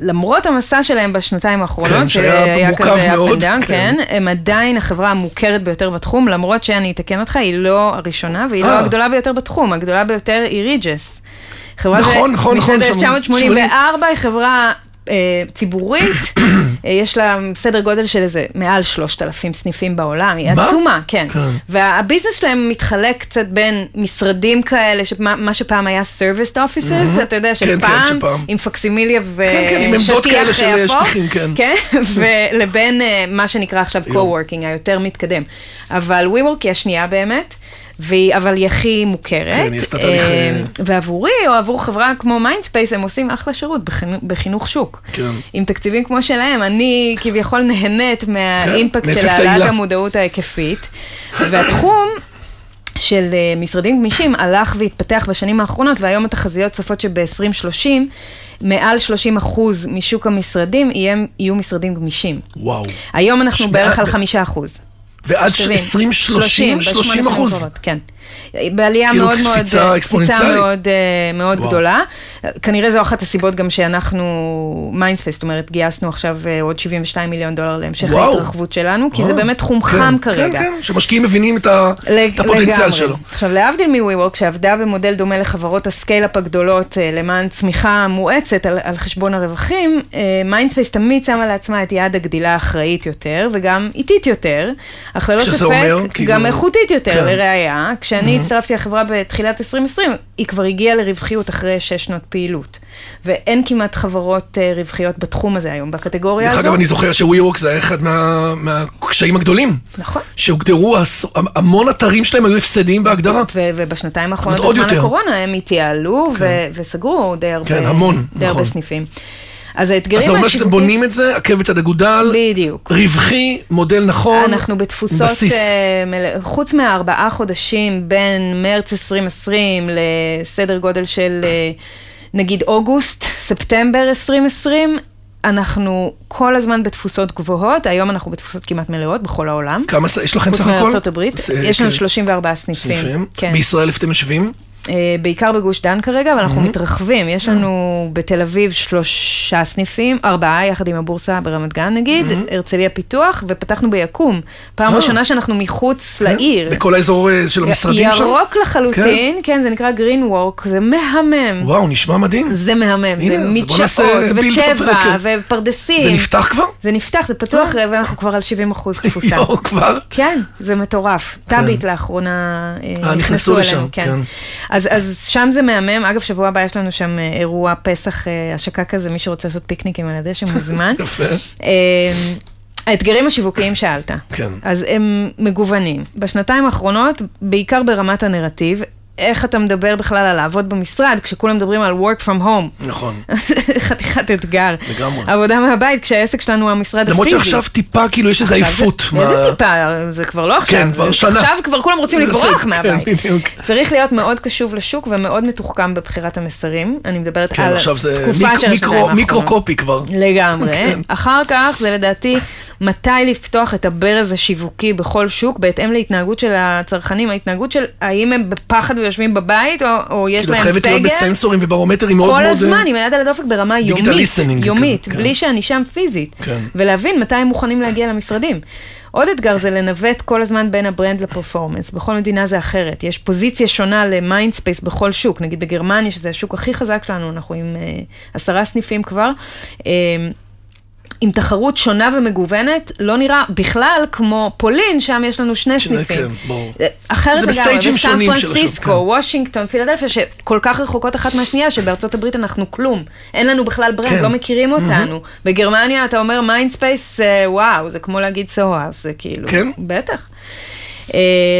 למרות המסע שלהם בשנתיים האחרונות, כן, שהיה מורכב כזה up מאוד, כן. כן, הם עדיין החברה המוכרת ביותר בתחום, למרות שאני אתקן אותך, היא לא הראשונה והיא לא אה. הגדולה ביותר בתחום, הגדולה ביותר היא Regus. חברה נכון, נכון, נכון, משנת שם- 1984 היא חברה אה, ציבורית, אה, יש לה סדר גודל של איזה מעל 3,000 סניפים בעולם, היא מה? עצומה, כן. כן. והביזנס שלהם מתחלק קצת בין משרדים כאלה, שמה, מה שפעם היה service offices, אתה יודע, של כן, כן, פעם, שפעם. עם פקסימיליה ושטיח אפור, כן. ולבין אה, מה שנקרא עכשיו co-working, היותר מתקדם. אבל WeWork היא השנייה באמת. והיא, אבל היא הכי מוכרת. כן, היא עשתה תהליך, אה, אה, ועבורי, או עבור חברה כמו מיינדספייס, הם עושים אחלה שירות בחינוך, בחינוך שוק. כן. עם תקציבים כמו שלהם, אני כביכול נהנית מה impact מאפקט של העלאת. המודעות ההיקפית. והתחום של אה, משרדים גמישים הלך והתפתח בשנים האחרונות, והיום התחזיות צופות שב-2030, מעל 30 אחוז משוק המשרדים יהיו משרדים גמישים. וואו. היום אנחנו בערך על 5 אחוז. ועד תחשבי, 2030, 30 בשמונה אחוז. שנים הקרובות, כן. בעלייה כאילו מאוד מאוד, קפיצה אה, אקספוננציאלית. קפיצה מאוד, אה, מאוד וואו. גדולה. כנראה זו אחת הסיבות גם שאנחנו, מיינדספייס, זאת אומרת, גייסנו עכשיו אה, עוד 72 מיליון דולר להמשך וואו. ההתרחבות שלנו, כי זה אה, באמת תחום כן, חם כן, כרגע. כן, שמשקיעים מבינים את ה- לג- את הפוטנציאל לגמרי. שלו. עכשיו, להבדיל מ-WeWork, שעבדה במודל דומה לחברות ה scale-up הגדולות למען צמיחה מואצת על, על חשבון הרווחים, מיינדספייס תמיד שמה לעצמה את יעד הגדילה האחראית יותר, וגם איטית יותר, אך ללא ספק, אומר, כאילו- גם איכותית יותר, כן. לראיה, כשאני הצטרפתי לחברה בתחילת 2020, היא כבר הגיעה לרווחיות אחרי שש שנות פעילות. ואין כמעט חברות אה, רווחיות בתחום הזה היום, בקטגוריה דרך הזו. אגב, אני זוכר ש-WeWork זה היה אחד מה- מהקשיים הגדולים. נכון. שהוגדרו, המון אתרים שלהם היו הפסדיים בהגדרה. ובשנתיים האחרונות, בזמן. הקורונה, הם התייעלו ו- וסגרו די הרבה, כן, המון, די הרבה נכון. סניפים. אז האתגרים אז זה אומר שאתם השיווקיים- בונים את זה, עקב בצד אגודל, בדיוק. רווחי, מודל נכון, אנחנו בתפוסות, בסיס. אה, מלא- חוץ מהארבעה חודשים בין מרץ 2020 לסדר גודל של אה, נגיד אוגוסט, ספטמבר 2020, אנחנו כל הזמן בתפוסות גבוהות, היום אנחנו בתפוסות כמעט מלאות בכל העולם. כמה יש לכם חוץ סך הכל? מארצות הברית, ס- יש לנו כן. 34 סניפים. סניפים. כן. בישראל איפה אתם יושבים? אה, בעיקר בגוש דן כרגע, אבל אנחנו מתרחבים. יש לנו בתל אביב שלושה סניפים, ארבעה יחד עם הבורסה ברמת גן נגיד, הרצליה פיתוח, ופתחנו ביקום. פעם אה. ראשונה שאנחנו מחוץ לעיר. בכל האזור אה, של המשרדים שם? ירוק לחלוטין, כן, זה נקרא green walk, זה מהמם. וואו, נשמע מדהים. זה מהמם, הנה, זה מדשאות וטבע. ופרדסים. זה נפתח כבר? זה נפתח, זה פתוח, ואנחנו כבר על 70 אחוז תפוסה. יואו, כבר? כן, זה מטורף. טאביט לאחרונה אה, אה, נכנסו אלינו, כן. אז, אז שם זה מהמם. אגב, שבוע הבא יש לנו שם אה, אירוע פסח, אה, השקה כזה, מי שרוצה לעשות פיקניקים על הדשא מוזמן. יפה. אה, האתגרים השיווקיים שאלת. כן. אז הם מגוונים. בשנתיים האחרונות, בעיקר ברמת הנרטיב, איך אתה מדבר בכלל על לעבוד במשרד, כשכולם מדברים על work from home. נכון. חתיכת אתגר. לגמרי. עבודה מהבית, כשהעסק שלנו הוא המשרד הפיזי. למרות שעכשיו טיפה, כאילו, יש איזו עייפות. זה- מה- איזה טיפה? זה כבר לא עכשיו. כן, כבר שנה. עכשיו כבר כולם רוצים לברוח לצאת, מהבית. כן, בדיוק. צריך להיות מאוד קשוב לשוק ומאוד מתוחכם בבחירת המסרים. אני מדברת כן, על עכשיו זה תקופה של השנתיים מיקרו- האחרונות. מיקרו-קופי כבר. לגמרי. כן. אחר כך זה לדעתי מתי לפתוח את הברז השיווקי בכל שוק, בהתאם להתנהגות של הצרכנים, ההתנהגות של האם הם בפחד ויושבים בבית, או, או יש כאילו, את להם חייבת להיות סגר. בסנסורים וברומטרים מאוד כל מאוד... הזמן, עם היד על הדופק ברמה דיגיטל יומית, listening יומית, כזה, כן. בלי שאני שם פיזית, כן. ולהבין מתי הם מוכנים להגיע למשרדים. עוד אתגר זה לנווט כל הזמן בין ה brand ל performance, בכל מדינה זה אחרת, יש פוזיציה שונה למיינדספייס בכל שוק, נגיד בגרמניה, שזה השוק הכי חזק שלנו, אנחנו עם אה, עשרה סניפים כבר, אה, עם תחרות שונה ומגוונת, לא נראה בכלל כמו פולין, שם יש לנו שני שני, סניפים. כן, ברור. אחרת זה לגמרי, של השוק, פרנסיסקו, כן. וושינגטון, פילדלפיה, שכל כך רחוקות אחת מהשנייה, שבארצות הברית אנחנו כלום. אין לנו בכלל brand, כן. לא מכירים אותנו. בגרמניה אתה אומר מיינדספייס, וואו, זה כמו להגיד סו-האוס, זה כאילו... כן? בטח. Uh,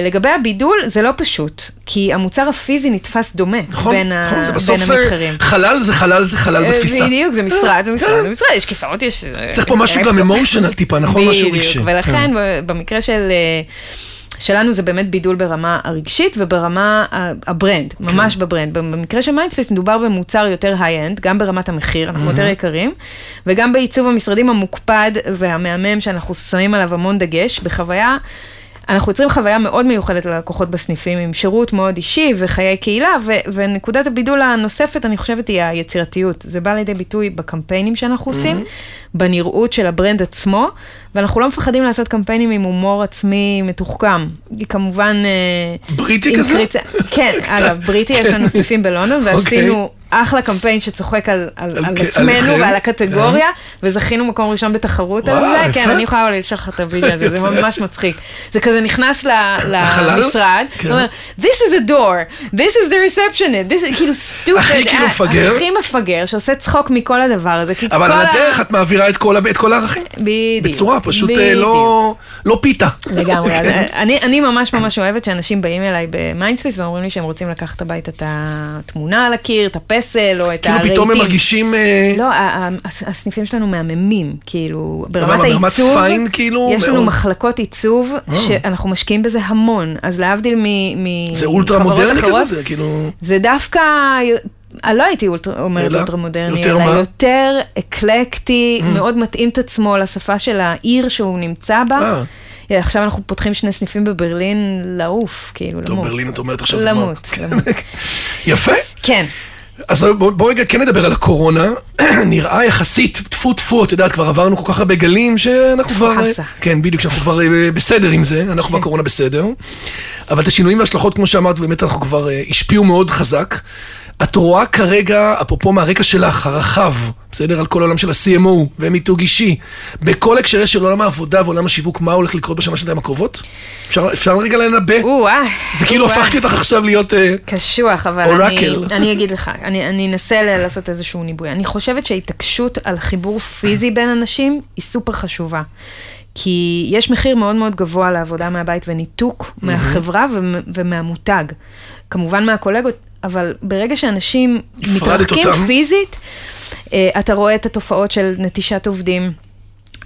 לגבי הבידול, זה לא פשוט, כי המוצר הפיזי נתפס דומה נכון, בין, ה- נכון, זה בין בסוף... אה, המתחרים. חלל זה חלל זה חלל אה, בתפיסה. בדיוק, זה משרד, זה משרד, כן. זה משרד, יש כיסאות, יש... צריך פה משהו גם emotional טיפה, נכון? משהו רגשי. בדיוק, ולכן כן. במקרה של... אה, שלנו זה באמת בידול ברמה הרגשית וברמה ה- ה brand, כן. ממש ב brand. במקרה של מיינדספייס מדובר במוצר יותר high-end, גם ברמת המחיר, אנחנו יותר יקרים, וגם בעיצוב המשרדים המוקפד והמהמם שאנחנו שמים עליו המון דגש, בחוויה... אנחנו יוצרים חוויה מאוד מיוחדת ללקוחות בסניפים, עם שירות מאוד אישי וחיי קהילה, ו- ונקודת הבידול הנוספת, אני חושבת, היא היצירתיות. זה בא לידי ביטוי בקמפיינים שאנחנו עושים, בנראות של ה brand עצמו, ואנחנו לא מפחדים לעשות קמפיינים עם הומור עצמי מתוחכם. היא כמובן... אה, בריטי כזה? קריצה- כן, אגב, בריטי יש לנו סניפים בלונדון, ועשינו אחלה קמפיין שצוחק על, על, על על עצמנו ועל הקטגוריה, וזכינו מקום ראשון בתחרות על וואו, זה. כן. אני יכולה אולי לשלוח לך את הוידאו הזה, זה ממש מצחיק. זה כזה נכנס? למשרד, כן. ואומר, This is a door, this is the receptionist, this is כאילו stupid, הכי כאילו מפגר. הכי מפגר, שעושה צחוק מכל הדבר הזה, אבל על ה- הדרך את מעבירה את כל ה- את כל הערכים. בדיוק. בצורה פשוט אה. לא לא כפיתה. לגמרי, אז כן. אני, אני ממש ממש אוהבת שאנשים באים אליי במיינדספייס ואומרים לי שהם רוצים לקחת הביתה את התמונה על הקיר, את הפסל או את כאילו הרהיטים. פתאום הם מרגישים... אה, לא, הסניפים שלנו מהממים, כאילו, ברמת העיצוב, כאילו, יש לנו. מחלקות עיצוב אה. שאנחנו משקיעים בזה המון, אז להבדיל מ- זה אולטרה מחברות מודרני כזה? זה כאילו... זה דווקא, אני לא הייתי אומרת? אולטרה מודרני, יותר אלא מה? Mm. יותר אקלקטי, מאוד מתאים את עצמו לשפה של העיר שהוא נמצא בה. אה. עכשיו אנחנו פותחים שני סניפים בברלין, לעוף, כאילו, טוב, למות. ברלין את אומרת עכשיו זה למות, כבר- למות. יפה. כן. אז בוא, בוא רגע כן נדבר על הקורונה. נראה יחסית, טפו טפו, את יודעת, כבר עברנו כל כך הרבה גלים שאנחנו כבר... כן, בדיוק, שאנחנו כבר אה, בסדר עם זה, אנחנו בקורונה בסדר. אבל את השינויים וההשלכות, כמו שאמרת, באמת אנחנו כבר אה, השפיעו מאוד חזק. את רואה כרגע, אפרופו מהרקע שלך, הרחב, בסדר? על כל העולם של ה-CMO ומיתוג אישי, בכל הקשרי של עולם העבודה ועולם השיווק, מה הולך לקרות בשנה שנתיים הקרובות? אפשר, אפשר רגע לנבא? או-אה. זה כאילו או-אה. הפכתי אותך עכשיו להיות... אה, קשוח, אבל אורקל. אני, אני אגיד לך, אני, אני אנסה לעשות איזשהו ניבוי. אני חושבת שהתעקשות על חיבור פיזי בין אנשים היא סופר חשובה. כי יש מחיר מאוד מאוד גבוה לעבודה מהבית וניתוק מהחברה ומ- ומהמותג. כמובן מהקולגות, אבל ברגע שאנשים מתרחקים אותם. פיזית, אה, אתה רואה את התופעות של נטישת עובדים.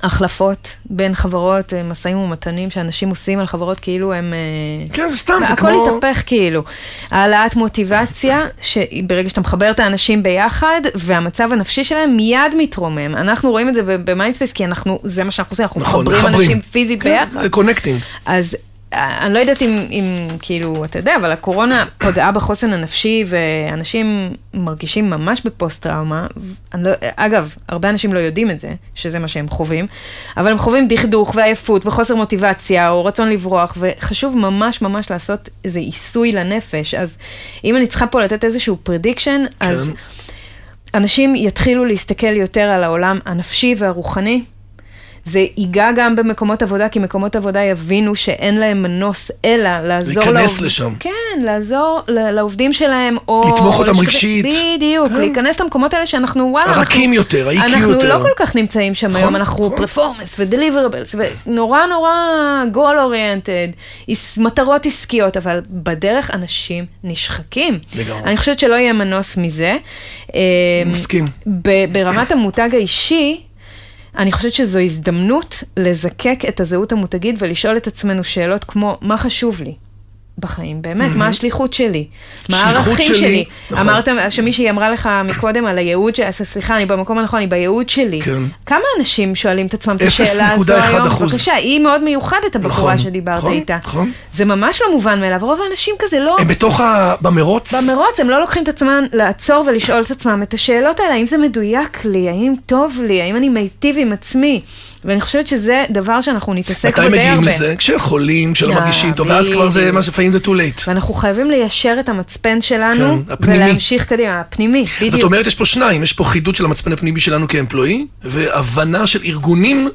חלפות בין חברות, אה, משאים ומתנים שאנשים עושים על חברות כאילו הם... אה, כן, זה סתם, זה כמו... התהפך כאילו. העלאת מוטיבציה, שברגע שאתה מחבר את האנשים ביחד, והמצב הנפשי שלהם מיד מתרומם. אנחנו רואים את זה במיינדספייס, כי אנחנו, זה מה שאנחנו עושים, אנחנו נכון, מחברים מחברים. אנשים פיזית ביחד. זה connecting. אז אני לא יודעת אם, אם כאילו, אתה יודע, אבל הקורונה פגעה בחוסן הנפשי, ואנשים מרגישים ממש בפוסט-טראומה. לא, אגב, הרבה אנשים לא יודעים את זה, שזה מה שהם חווים, אבל הם חווים דכדוך ועייפות וחוסר מוטיבציה, או רצון לברוח, וחשוב ממש ממש לעשות איזה עיסוי לנפש. אז אם אני צריכה פה לתת איזשהו prediction, אז אנשים יתחילו להסתכל יותר על העולם הנפשי והרוחני. זה ייגע גם במקומות עבודה, כי מקומות עבודה יבינו שאין להם מנוס אלא לעזור... להיכנס לשם. כן, לעזור לעובדים שלהם, או... לתמוך או אותם לשתף- רגשית. בדיוק, כן. להיכנס למקומות האלה שאנחנו, וואלה, רכים אנחנו- יותר, האיקיו אנחנו יותר. לא כל כך נמצאים שם נכון, היום, אנחנו נכון. פרפורמנס ודליברבלס, ונורא נורא גול אוריינטד, מטרות עסקיות, אבל בדרך אנשים נשחקים. לגמרי. אני חושבת שלא יהיה מנוס מזה. אה, מסכים. ברמת המותג האישי, אני חושבת שזו הזדמנות לזקק את הזהות המותגית ולשאול את עצמנו שאלות כמו, מה חשוב לי? בחיים, באמת, מה השליחות שלי? מה הערכים שלי, שלי? נכון. אמרת שמישהי אמרה לך מקודם על הייעוד, ש- סליחה, אני במקום הנכון, אני בייעוד שלי. כן. כמה אנשים שואלים את עצמם את השאלה הזו היום? אחוז. בבקשה, היא מאוד מיוחדת, הבחורה נכון, שדיברת נכון, איתה. נכון. זה ממש לא מובן מאליו, רוב האנשים כזה לא... הם בתוך ה... במרוץ? במרוץ הם לא לוקחים את עצמם לעצור ולשאול את עצמם את השאלות האלה, האם זה מדויק לי, האם טוב לי, האם אני מיטיב עם עצמי. ואני חושבת שזה דבר שאנחנו נתעסק בו מתי די מגיעים הרבה. לזה? כשחולים, כשלא מרגישים טוב, ואז כבר זה. מה שלפעמים זה too late. ואנחנו חייבים ליישר את המצפן שלנו, כן, הפנימי. ולהמשיך קדימה, הפנימי, זאת בדיוק. אומרת, יש פה שניים, יש פה חידוד של המצפן הפנימי שלנו כאמפלואי, והבנה של ארגונים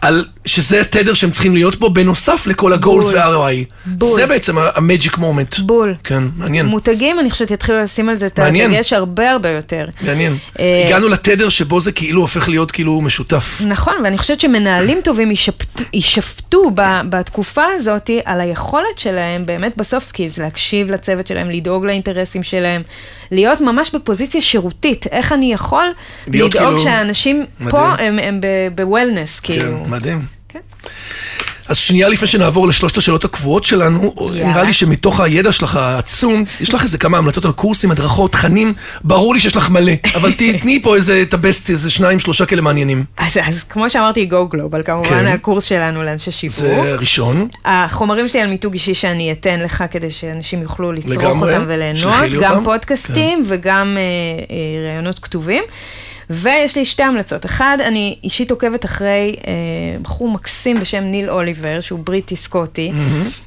על שזה התדר שהם צריכים להיות בו, בנוסף לכל הגולס. וה-ROI. בול. זה בעצם המג'יק מומנט. בול. כן, מעניין. מותגים, אני חושבת, יתחילו לשים על זה את. הדגש הרבה הרבה יותר. מעניין. אה, הגענו לתדר שבו זה כאילו הופך להיות כאילו משותף. נכון, ואני חושבת שמנהלים טובים יישפט, יישפטו בתקופה הזאת על היכולת שלהם באמת ב soft skills, להקשיב לצוות שלהם, לדאוג לאינטרסים שלהם, להיות ממש בפוזיציה שירותית, איך אני יכול לדאוג כאילו- שהאנשים פה מדהים. הם, הם ב-wellness, כאילו. כן, מדהים. כן. אז שנייה לפני שנעבור לשלושת השאלות הקבועות שלנו, יאללה. נראה לי שמתוך הידע שלך העצום, יש לך איזה כמה המלצות על קורסים, הדרכות, תכנים, ברור לי שיש לך מלא, אבל ת- תני פה איזה, את הבסט, איזה שניים, שלושה כאלה מעניינים. אז, אז כמו שאמרתי, Go Global, כמובן כן. הקורס שלנו לאנשי שיווק. זה ראשון. החומרים שלי על מיתוג אישי שאני אתן לך כדי שאנשים יוכלו לצרוך לגמרי, אותם וליהנות, גם אותם. פודקאסטים וגם אה, אה, ראיונות כתובים. ויש לי שתי המלצות. אחד, אני אישית עוקבת אחרי אה, בחור מקסים בשם ניל אוליבר, שהוא בריטי סקוטי.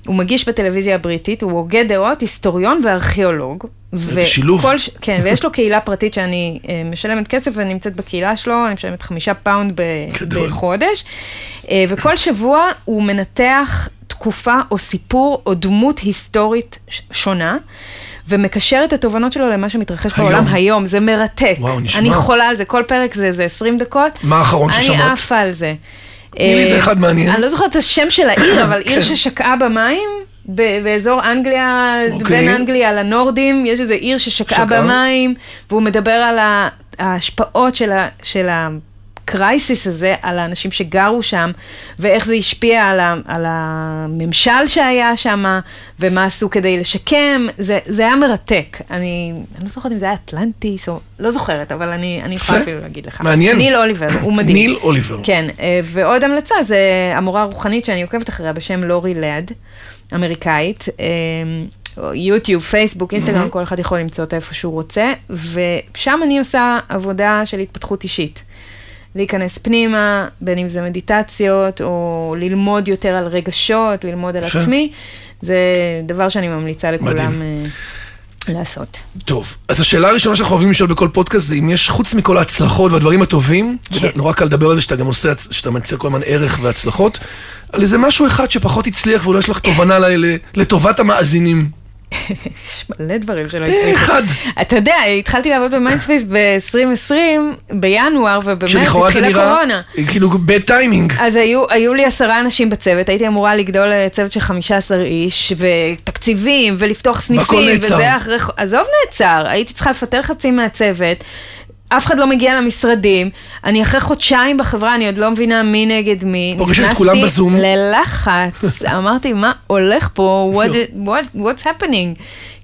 הוא מגיש בטלוויזיה הבריטית, הוא הוגה דעות, היסטוריון וארכיאולוג. איזה שילוב. ש- כן, ויש לו קהילה פרטית שאני אה, משלמת כסף ונמצאת בקהילה שלו, אני משלמת חמישה פאונד ב- גדול. בחודש. אה, וכל שבוע הוא מנתח תקופה או סיפור או דמות היסטורית ש- שונה. ומקשר את התובנות שלו למה שמתרחש היום. בעולם היום, זה מרתק. וואו, נשמע. אני חולה על זה, כל פרק זה, זה 20 דקות. מה האחרון אני ששמעת? עפה על זה. תני לי איזה אה, אחד מעניין. אני לא זוכרת את השם של העיר, אבל עיר כן. ששקעה במים, באזור אנגליה, אוקיי. בין אנגליה לנורדים, יש איזו עיר ששקעה שקעה. במים, והוא מדבר על ההשפעות של ה... של ה הקרייסיס הזה על האנשים שגרו שם, ואיך זה השפיע על, ה, על הממשל שהיה שם, ומה עשו כדי לשקם, זה, זה היה מרתק. אני, אני לא זוכרת אם זה היה אטלנטיס, או לא זוכרת, אבל אני, אני יכולה. אפילו להגיד לך. מעניין. ניל אוליבר, הוא מדהים. ניל אוליבר. כן, אה, ועוד המלצה זה המורה הרוחנית שאני עוקבת אחריה בשם לורי לאד, אמריקאית. אה, יוטיוב, פייסבוק, אינסטגרם, כל אחד יכול למצוא אותה איפה שהוא רוצה, ושם אני עושה עבודה של התפתחות אישית. להיכנס פנימה, בין אם זה מדיטציות, או ללמוד יותר על רגשות, ללמוד על יפה. עצמי, זה דבר שאני ממליצה לכולם מדהים. אה, לעשות. טוב, אז השאלה הראשונה שאנחנו אוהבים לשאול בכל פודקאסט זה אם יש, חוץ מכל ההצלחות והדברים הטובים, כן. נורא קל לדבר על זה שאתה גם עושה, שאתה מציע כל הזמן ערך והצלחות, על איזה משהו אחד שפחות הצליח ואולי יש לך תובנה לטובת המאזינים. יש מלא דברים שלא אה, הצליחו. אחד. אתה יודע, התחלתי לעבוד במיינדספייס ב-2020, בינואר, ובמרץ התחילה נראה, קורונה. כאילו bad timing. אז היו, היו לי עשרה אנשים בצוות, הייתי אמורה לגדול לצוות של 15 איש, ותקציבים, ולפתוח סניפים. וזה אחרי, עזוב נעצר, הייתי צריכה לפטר חצי מהצוות. אף אחד לא מגיע למשרדים, אני אחרי חודשיים בחברה, אני עוד לא מבינה מי נגד מי. פוגשת את כולם בזום. ללחץ, אמרתי, מה הולך פה? What, what, what's happening?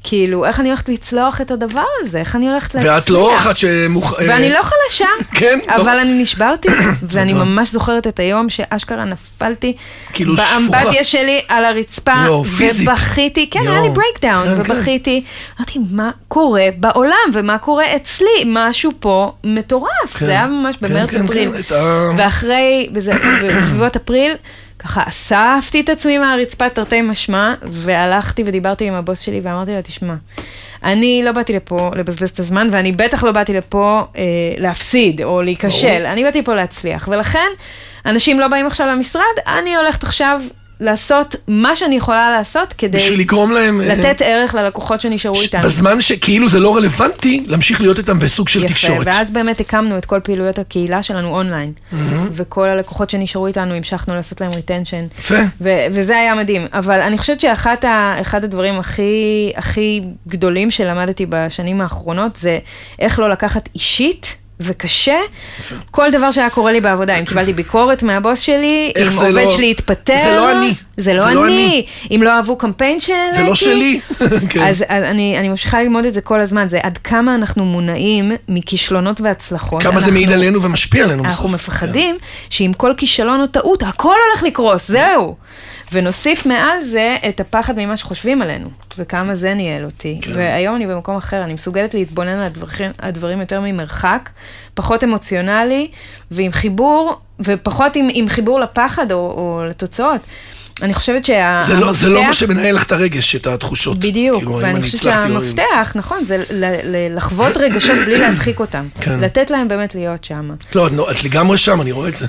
כאילו, איך אני הולכת לצלוח את הדבר הזה? איך אני הולכת להצליח? ואת לא אחת שמוכ... ואני לא חלשה, כן, לא. אבל אני נשברתי, ואני. ממש זוכרת את היום שאשכרה נפלתי כאילו שפוכה. באמבטיה שלי על הרצפה, יואו, פיזית. ובכיתי, כן. היה לי breakdown, כן, כן. ובכיתי, אמרתי, מה קורה בעולם, ומה קורה אצלי, משהו פה מטורף, כן. זה היה ממש כן, במרץ כן, אפריל, כן, את ה- ואחרי, בסביבות אפריל, ככה אספתי את עצמי מהרצפה תרתי משמע, והלכתי ודיברתי עם הבוס שלי ואמרתי לה, תשמע, אני לא באתי לפה לבזבז את הזמן, ואני בטח לא באתי לפה אה, להפסיד או להיכשל, ברור. אני באתי פה להצליח, ולכן אנשים לא באים עכשיו למשרד, אני הולכת עכשיו לעשות מה שאני יכולה לעשות כדי בשביל לגרום להם... אה, לתת ערך ללקוחות שנשארו ש- איתנו. בזמן שכאילו זה לא רלוונטי, להמשיך להיות איתם בסוג של תקשורת. ואז באמת הקמנו את כל פעילויות הקהילה שלנו אונליין, וכל הלקוחות שנשארו איתנו המשכנו לעשות להם retention. יפה. ו- וזה היה מדהים, אבל אני חושבת שאחד ה- הדברים הכי, הכי גדולים שלמדתי בשנים האחרונות זה איך לא לקחת אישית וקשה כל דבר שהיה קורה לי בעבודה, אם קיבלתי ביקורת מהבוס שלי, אם עובד לא- שלי התפטר, זה לא אני. זה לא זה לא אני. אם לא אהבו קמפיין שהעליתי, זה לא שלי. כן. אז, אז אני, אני ממשיכה ללמוד את זה כל הזמן, זה עד כמה אנחנו מונעים מכישלונות והצלחות. כמה זה אנחנו- מעיד עלינו ומשפיע עלינו בסוף. אנחנו מפחדים שעם כל כישלון או טעות, הכל הולך לקרוס, זהו. ונוסיף מעל זה את הפחד ממה שחושבים עלינו, וכמה זה ניהל אותי. כן. והיום אני במקום אחר, אני מסוגלת להתבונן על הדברים, הדברים יותר ממרחק, פחות אמוציונלי, ועם חיבור, ופחות עם, עם חיבור לפחד או, או לתוצאות. אני חושבת שה... זה לא- זה לא מה שמנהל לך את הרגש, את התחושות. בדיוק, כאילו, ואני אני חושבת שהמפתח, נכון, זה לחוות רגשות בלי להדחיק אותם. כן. לתת להם באמת להיות שם. לא, את לא- את לגמרי שם, אני רואה את זה.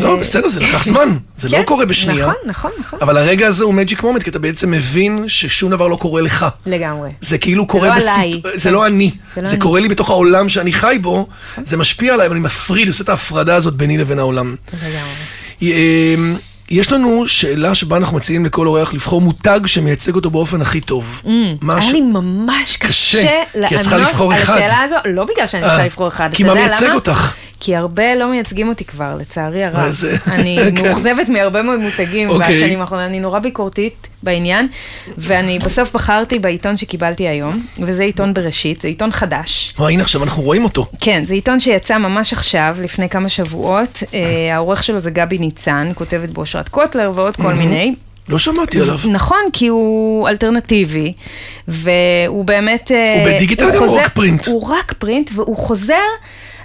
לא, בסדר, זה לקח זמן. זה לא כן, קורה בשנייה. נכון, נכון, נכון. אבל הרגע הזה הוא magic moment, כי אתה בעצם מבין ששום דבר לא קורה לך. לגמרי. זה כאילו קורה לא בסיט... עליי. זה לא אני. זה לא זה אני. קורה לי בתוך העולם שאני חי בו, זה משפיע עליי, ואני מפריד, עושה את ההפרדה הזאת ביני לבין העולם. לגמרי. יש לנו שאלה שבה אנחנו מציעים לכל אורח לבחור מותג שמייצג אותו באופן הכי טוב. מה היה לי ממש קשה, לענות על אחד. השאלה הזו, לא בגלל שאני אה, צריכה לבחור אחד. כי מה מייצג? אותך? כי הרבה לא מייצגים אותי כבר, לצערי הרב. מה זה? אני כן. מאוכזבת מהרבה מאוד מותגים אוקיי. בשנים האחרונות, אני נורא ביקורתית בעניין, ואני בסוף בחרתי בעיתון שקיבלתי היום, וזה עיתון בראשית, זה עיתון חדש. אה, הנה עכשיו אנחנו רואים אותו. כן, זה עיתון שיצא ממש עכשיו, לפני כמה שבועות. אה, העורך שלו זה גבי ניצן, כותבת בו אושרת קוטלר ועוד כל מיני. לא שמעתי עליו. נכון, כי הוא אלטרנטיבי, והוא באמת... אה, הוא בדיגיטל גם או חוזר- רק פרינט? הוא רק פרינט, והוא חוזר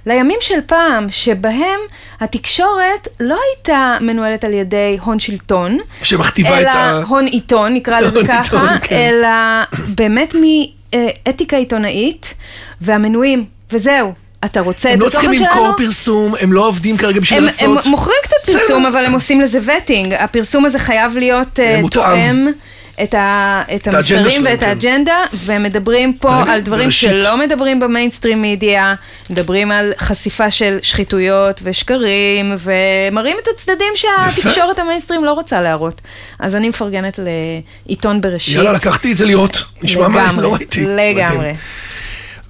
לימים של פעם, שבהם התקשורת לא הייתה מנוהלת על ידי הון שלטון, שמכתיבה את אלא ה... הון עיתון, נקרא לזה ככה, עיתון, כן. אלא באמת מאתיקה עיתונאית והמנויים, וזהו. אתה רוצה הם את לא התוכן צריכים שלנו? למכור פרסום, הם לא עובדים כרגע בשביל הם, רצות. הם מוכרים קצת. פרסום, אבל הם עושים לזה וטינג. הפרסום הזה חייב להיות אה, מותאם. תואם את, ה, את המסרים ואת כן. האג'נדה, והם מדברים פה על דברים בראשית. שלא מדברים במיינסטרים מדיה, מדברים על חשיפה של שחיתויות ושקרים, ומראים את הצדדים שהתקשורת המיינסטרים לא רוצה להראות. אז אני מפרגנת לעיתון בראשית. יאללה, לקחתי את זה לראות. נשמע מה, לא ראיתי. לגמרי.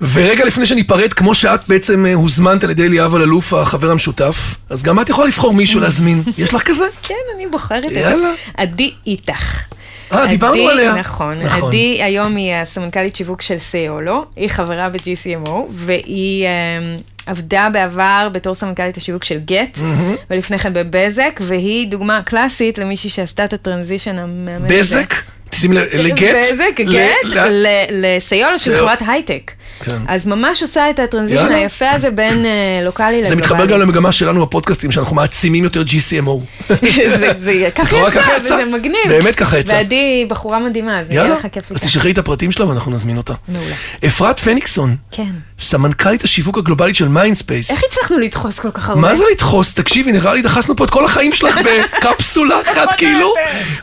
ורגע לפני שניפרד, כמו שאת בעצם אה, הוזמנת על ידי אליאב אלאלוף, החבר המשותף, אז גם את יכולה לבחור מישהו להזמין. יש לך כזה? כן, אני בוחרת. יאללה. עדי איתך. אה, דיברנו עדי- עליה. נכון, נכון. עדי היום היא הסמנכ"לית שיווק של סיולו, היא חברה ב-GCMO, והיא אמ, עבדה בעבר בתור סמנכ"לית השיווק של גט, ולפני כן בבזק, והיא דוגמה קלאסית למישהי שעשתה את הטרנזישן המהמם הזה. בזק? לב, לגט? בזק, גט, ל- ל- לסיולו של. חברת הייטק. כן. אז ממש עושה את הטרנזישן. היפה הזה בין אה, לוקאלי לגלובלי. זה מתחבר גם למגמה שלנו בפודקאסטים, שאנחנו מעצימים יותר GCMO. זה- ככה יצא? וזה מגניב. באמת ככה יצא. ועדי בחורה מדהימה, אז יהיה לך כיף אז איתה. תשלחי את הפרטים שלה ואנחנו נזמין אותה. מעולה. אפרת פניקסון, כן. סמנכ"לית השיווק הגלובלית של מיינדספייס. איך הצלחנו לדחוס כל כך הרבה? מה זה לדחוס? תקשיבי, נראה לי דחסנו פה את כל החיים שלך בקפסולה אחת, כאילו,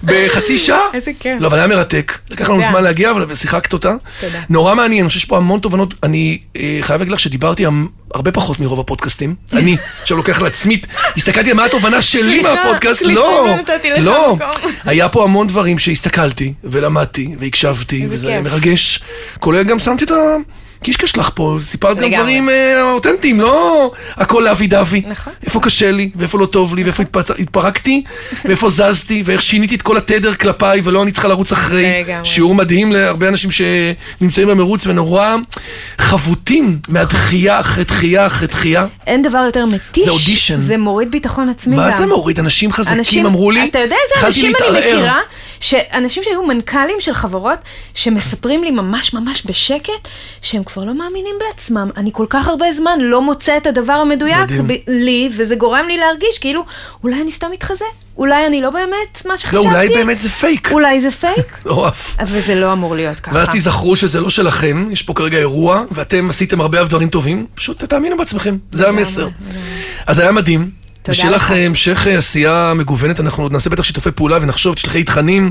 בחצי שעה. איזה כיף. לא, אבל היה מרתק. לקח לנו. זמן להגיע, אבל שיחקת אותה. תודה. נורא מעניין, אני חושב שיש פה המון תובנות. אני אה, חייב להגיד לך שדיברתי הרבה פחות מרוב הפודקאסטים. אני, עכשיו לוקח לעצמי, הסתכלתי על מה התובנה שלי מהפודקאסט. לא, לא לא. היה פה המון דברים שהסתכלתי, ולמדתי, והקשבתי, וזה. מרגש. כולל גם שמתי את ה... קישקע שלך פה, סיפרת גם. דברים אה, אותנטיים, לא הכל לאבי דווי. נכון. איפה קשה לי, ואיפה לא טוב לי, ואיפה התפ- התפרקתי, ואיפה זזתי, ואיך שיניתי את כל התדר כלפיי, ולא אני צריכה לרוץ אחרי. לגמרי. שיעור מדהים להרבה אנשים שנמצאים במרוץ ונורא חבוטים מהדחייה אחרי דחייה אחרי דחייה. אין דבר יותר מתיש. זה אודישן. זה מוריד ביטחון עצמי גם. מה זה מוריד? אנשים חזקים אנשים, אמרו לי, אתה יודע איזה אנשים אני. מכירה? שאנשים שהיו מנכ"לים של חברות, שמספרים לי ממש ממש בשקט, שהם כבר כבר לא מאמינים בעצמם. אני כל כך הרבה זמן לא מוצא את הדבר המדויק. ב- לי, וזה גורם לי להרגיש כאילו, אולי אני סתם מתחזה, אולי אני לא באמת מה לא, שחשבתי. אולי באמת זה פייק. אולי זה פייק, מטורף. אבל זה לא אמור להיות ככה. ואז תיזכרו שזה לא שלכם, יש פה כרגע אירוע, ואתם עשיתם הרבה דברים טובים, פשוט תאמינו בעצמכם, זה המסר. אז היה מדהים. ושיהיה לך המשך אה, עשייה מגוונת, אנחנו עוד נעשה בטח שיתופי פעולה ונחשוב, תשלחי תכנים,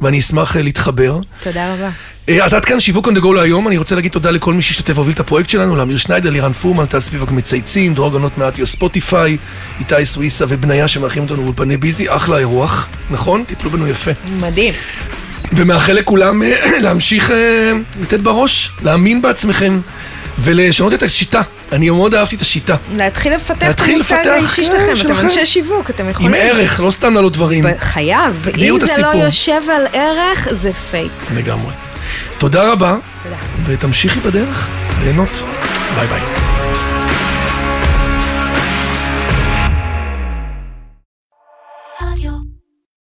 ואני אשמח אה, להתחבר. תודה רבה. אה, אז עד כאן שיווק on the go להיום, אני רוצה להגיד תודה לכל מי שהשתתף והוביל את הפרויקט שלנו, לאמיר שניידר, לירן פורמן, טל ספיבק מצייצים, דרור גנות מאטיו ספוטיפיי, איתי סוויסה ובניה שמארחים אותנו באולפני ביזי, אחלה אירוח, נכון? טיפלו בנו יפה. מדהים. ומאחל לכולם להמשיך לתת בראש, להאמין בעצמכם ולשנות את השיטה. אני מאוד אהבתי את השיטה. להתחיל לפתח את לפתח, האישי כן, שלכם, אתם. אנשי שיווק, אתם יכולים... עם ערך, לא סתם להעלות דברים. חייב, אם זה לא. יושב על ערך, זה פייק. לגמרי. תודה רבה. ותמשיכי בדרך, ליהנות. ביי ביי.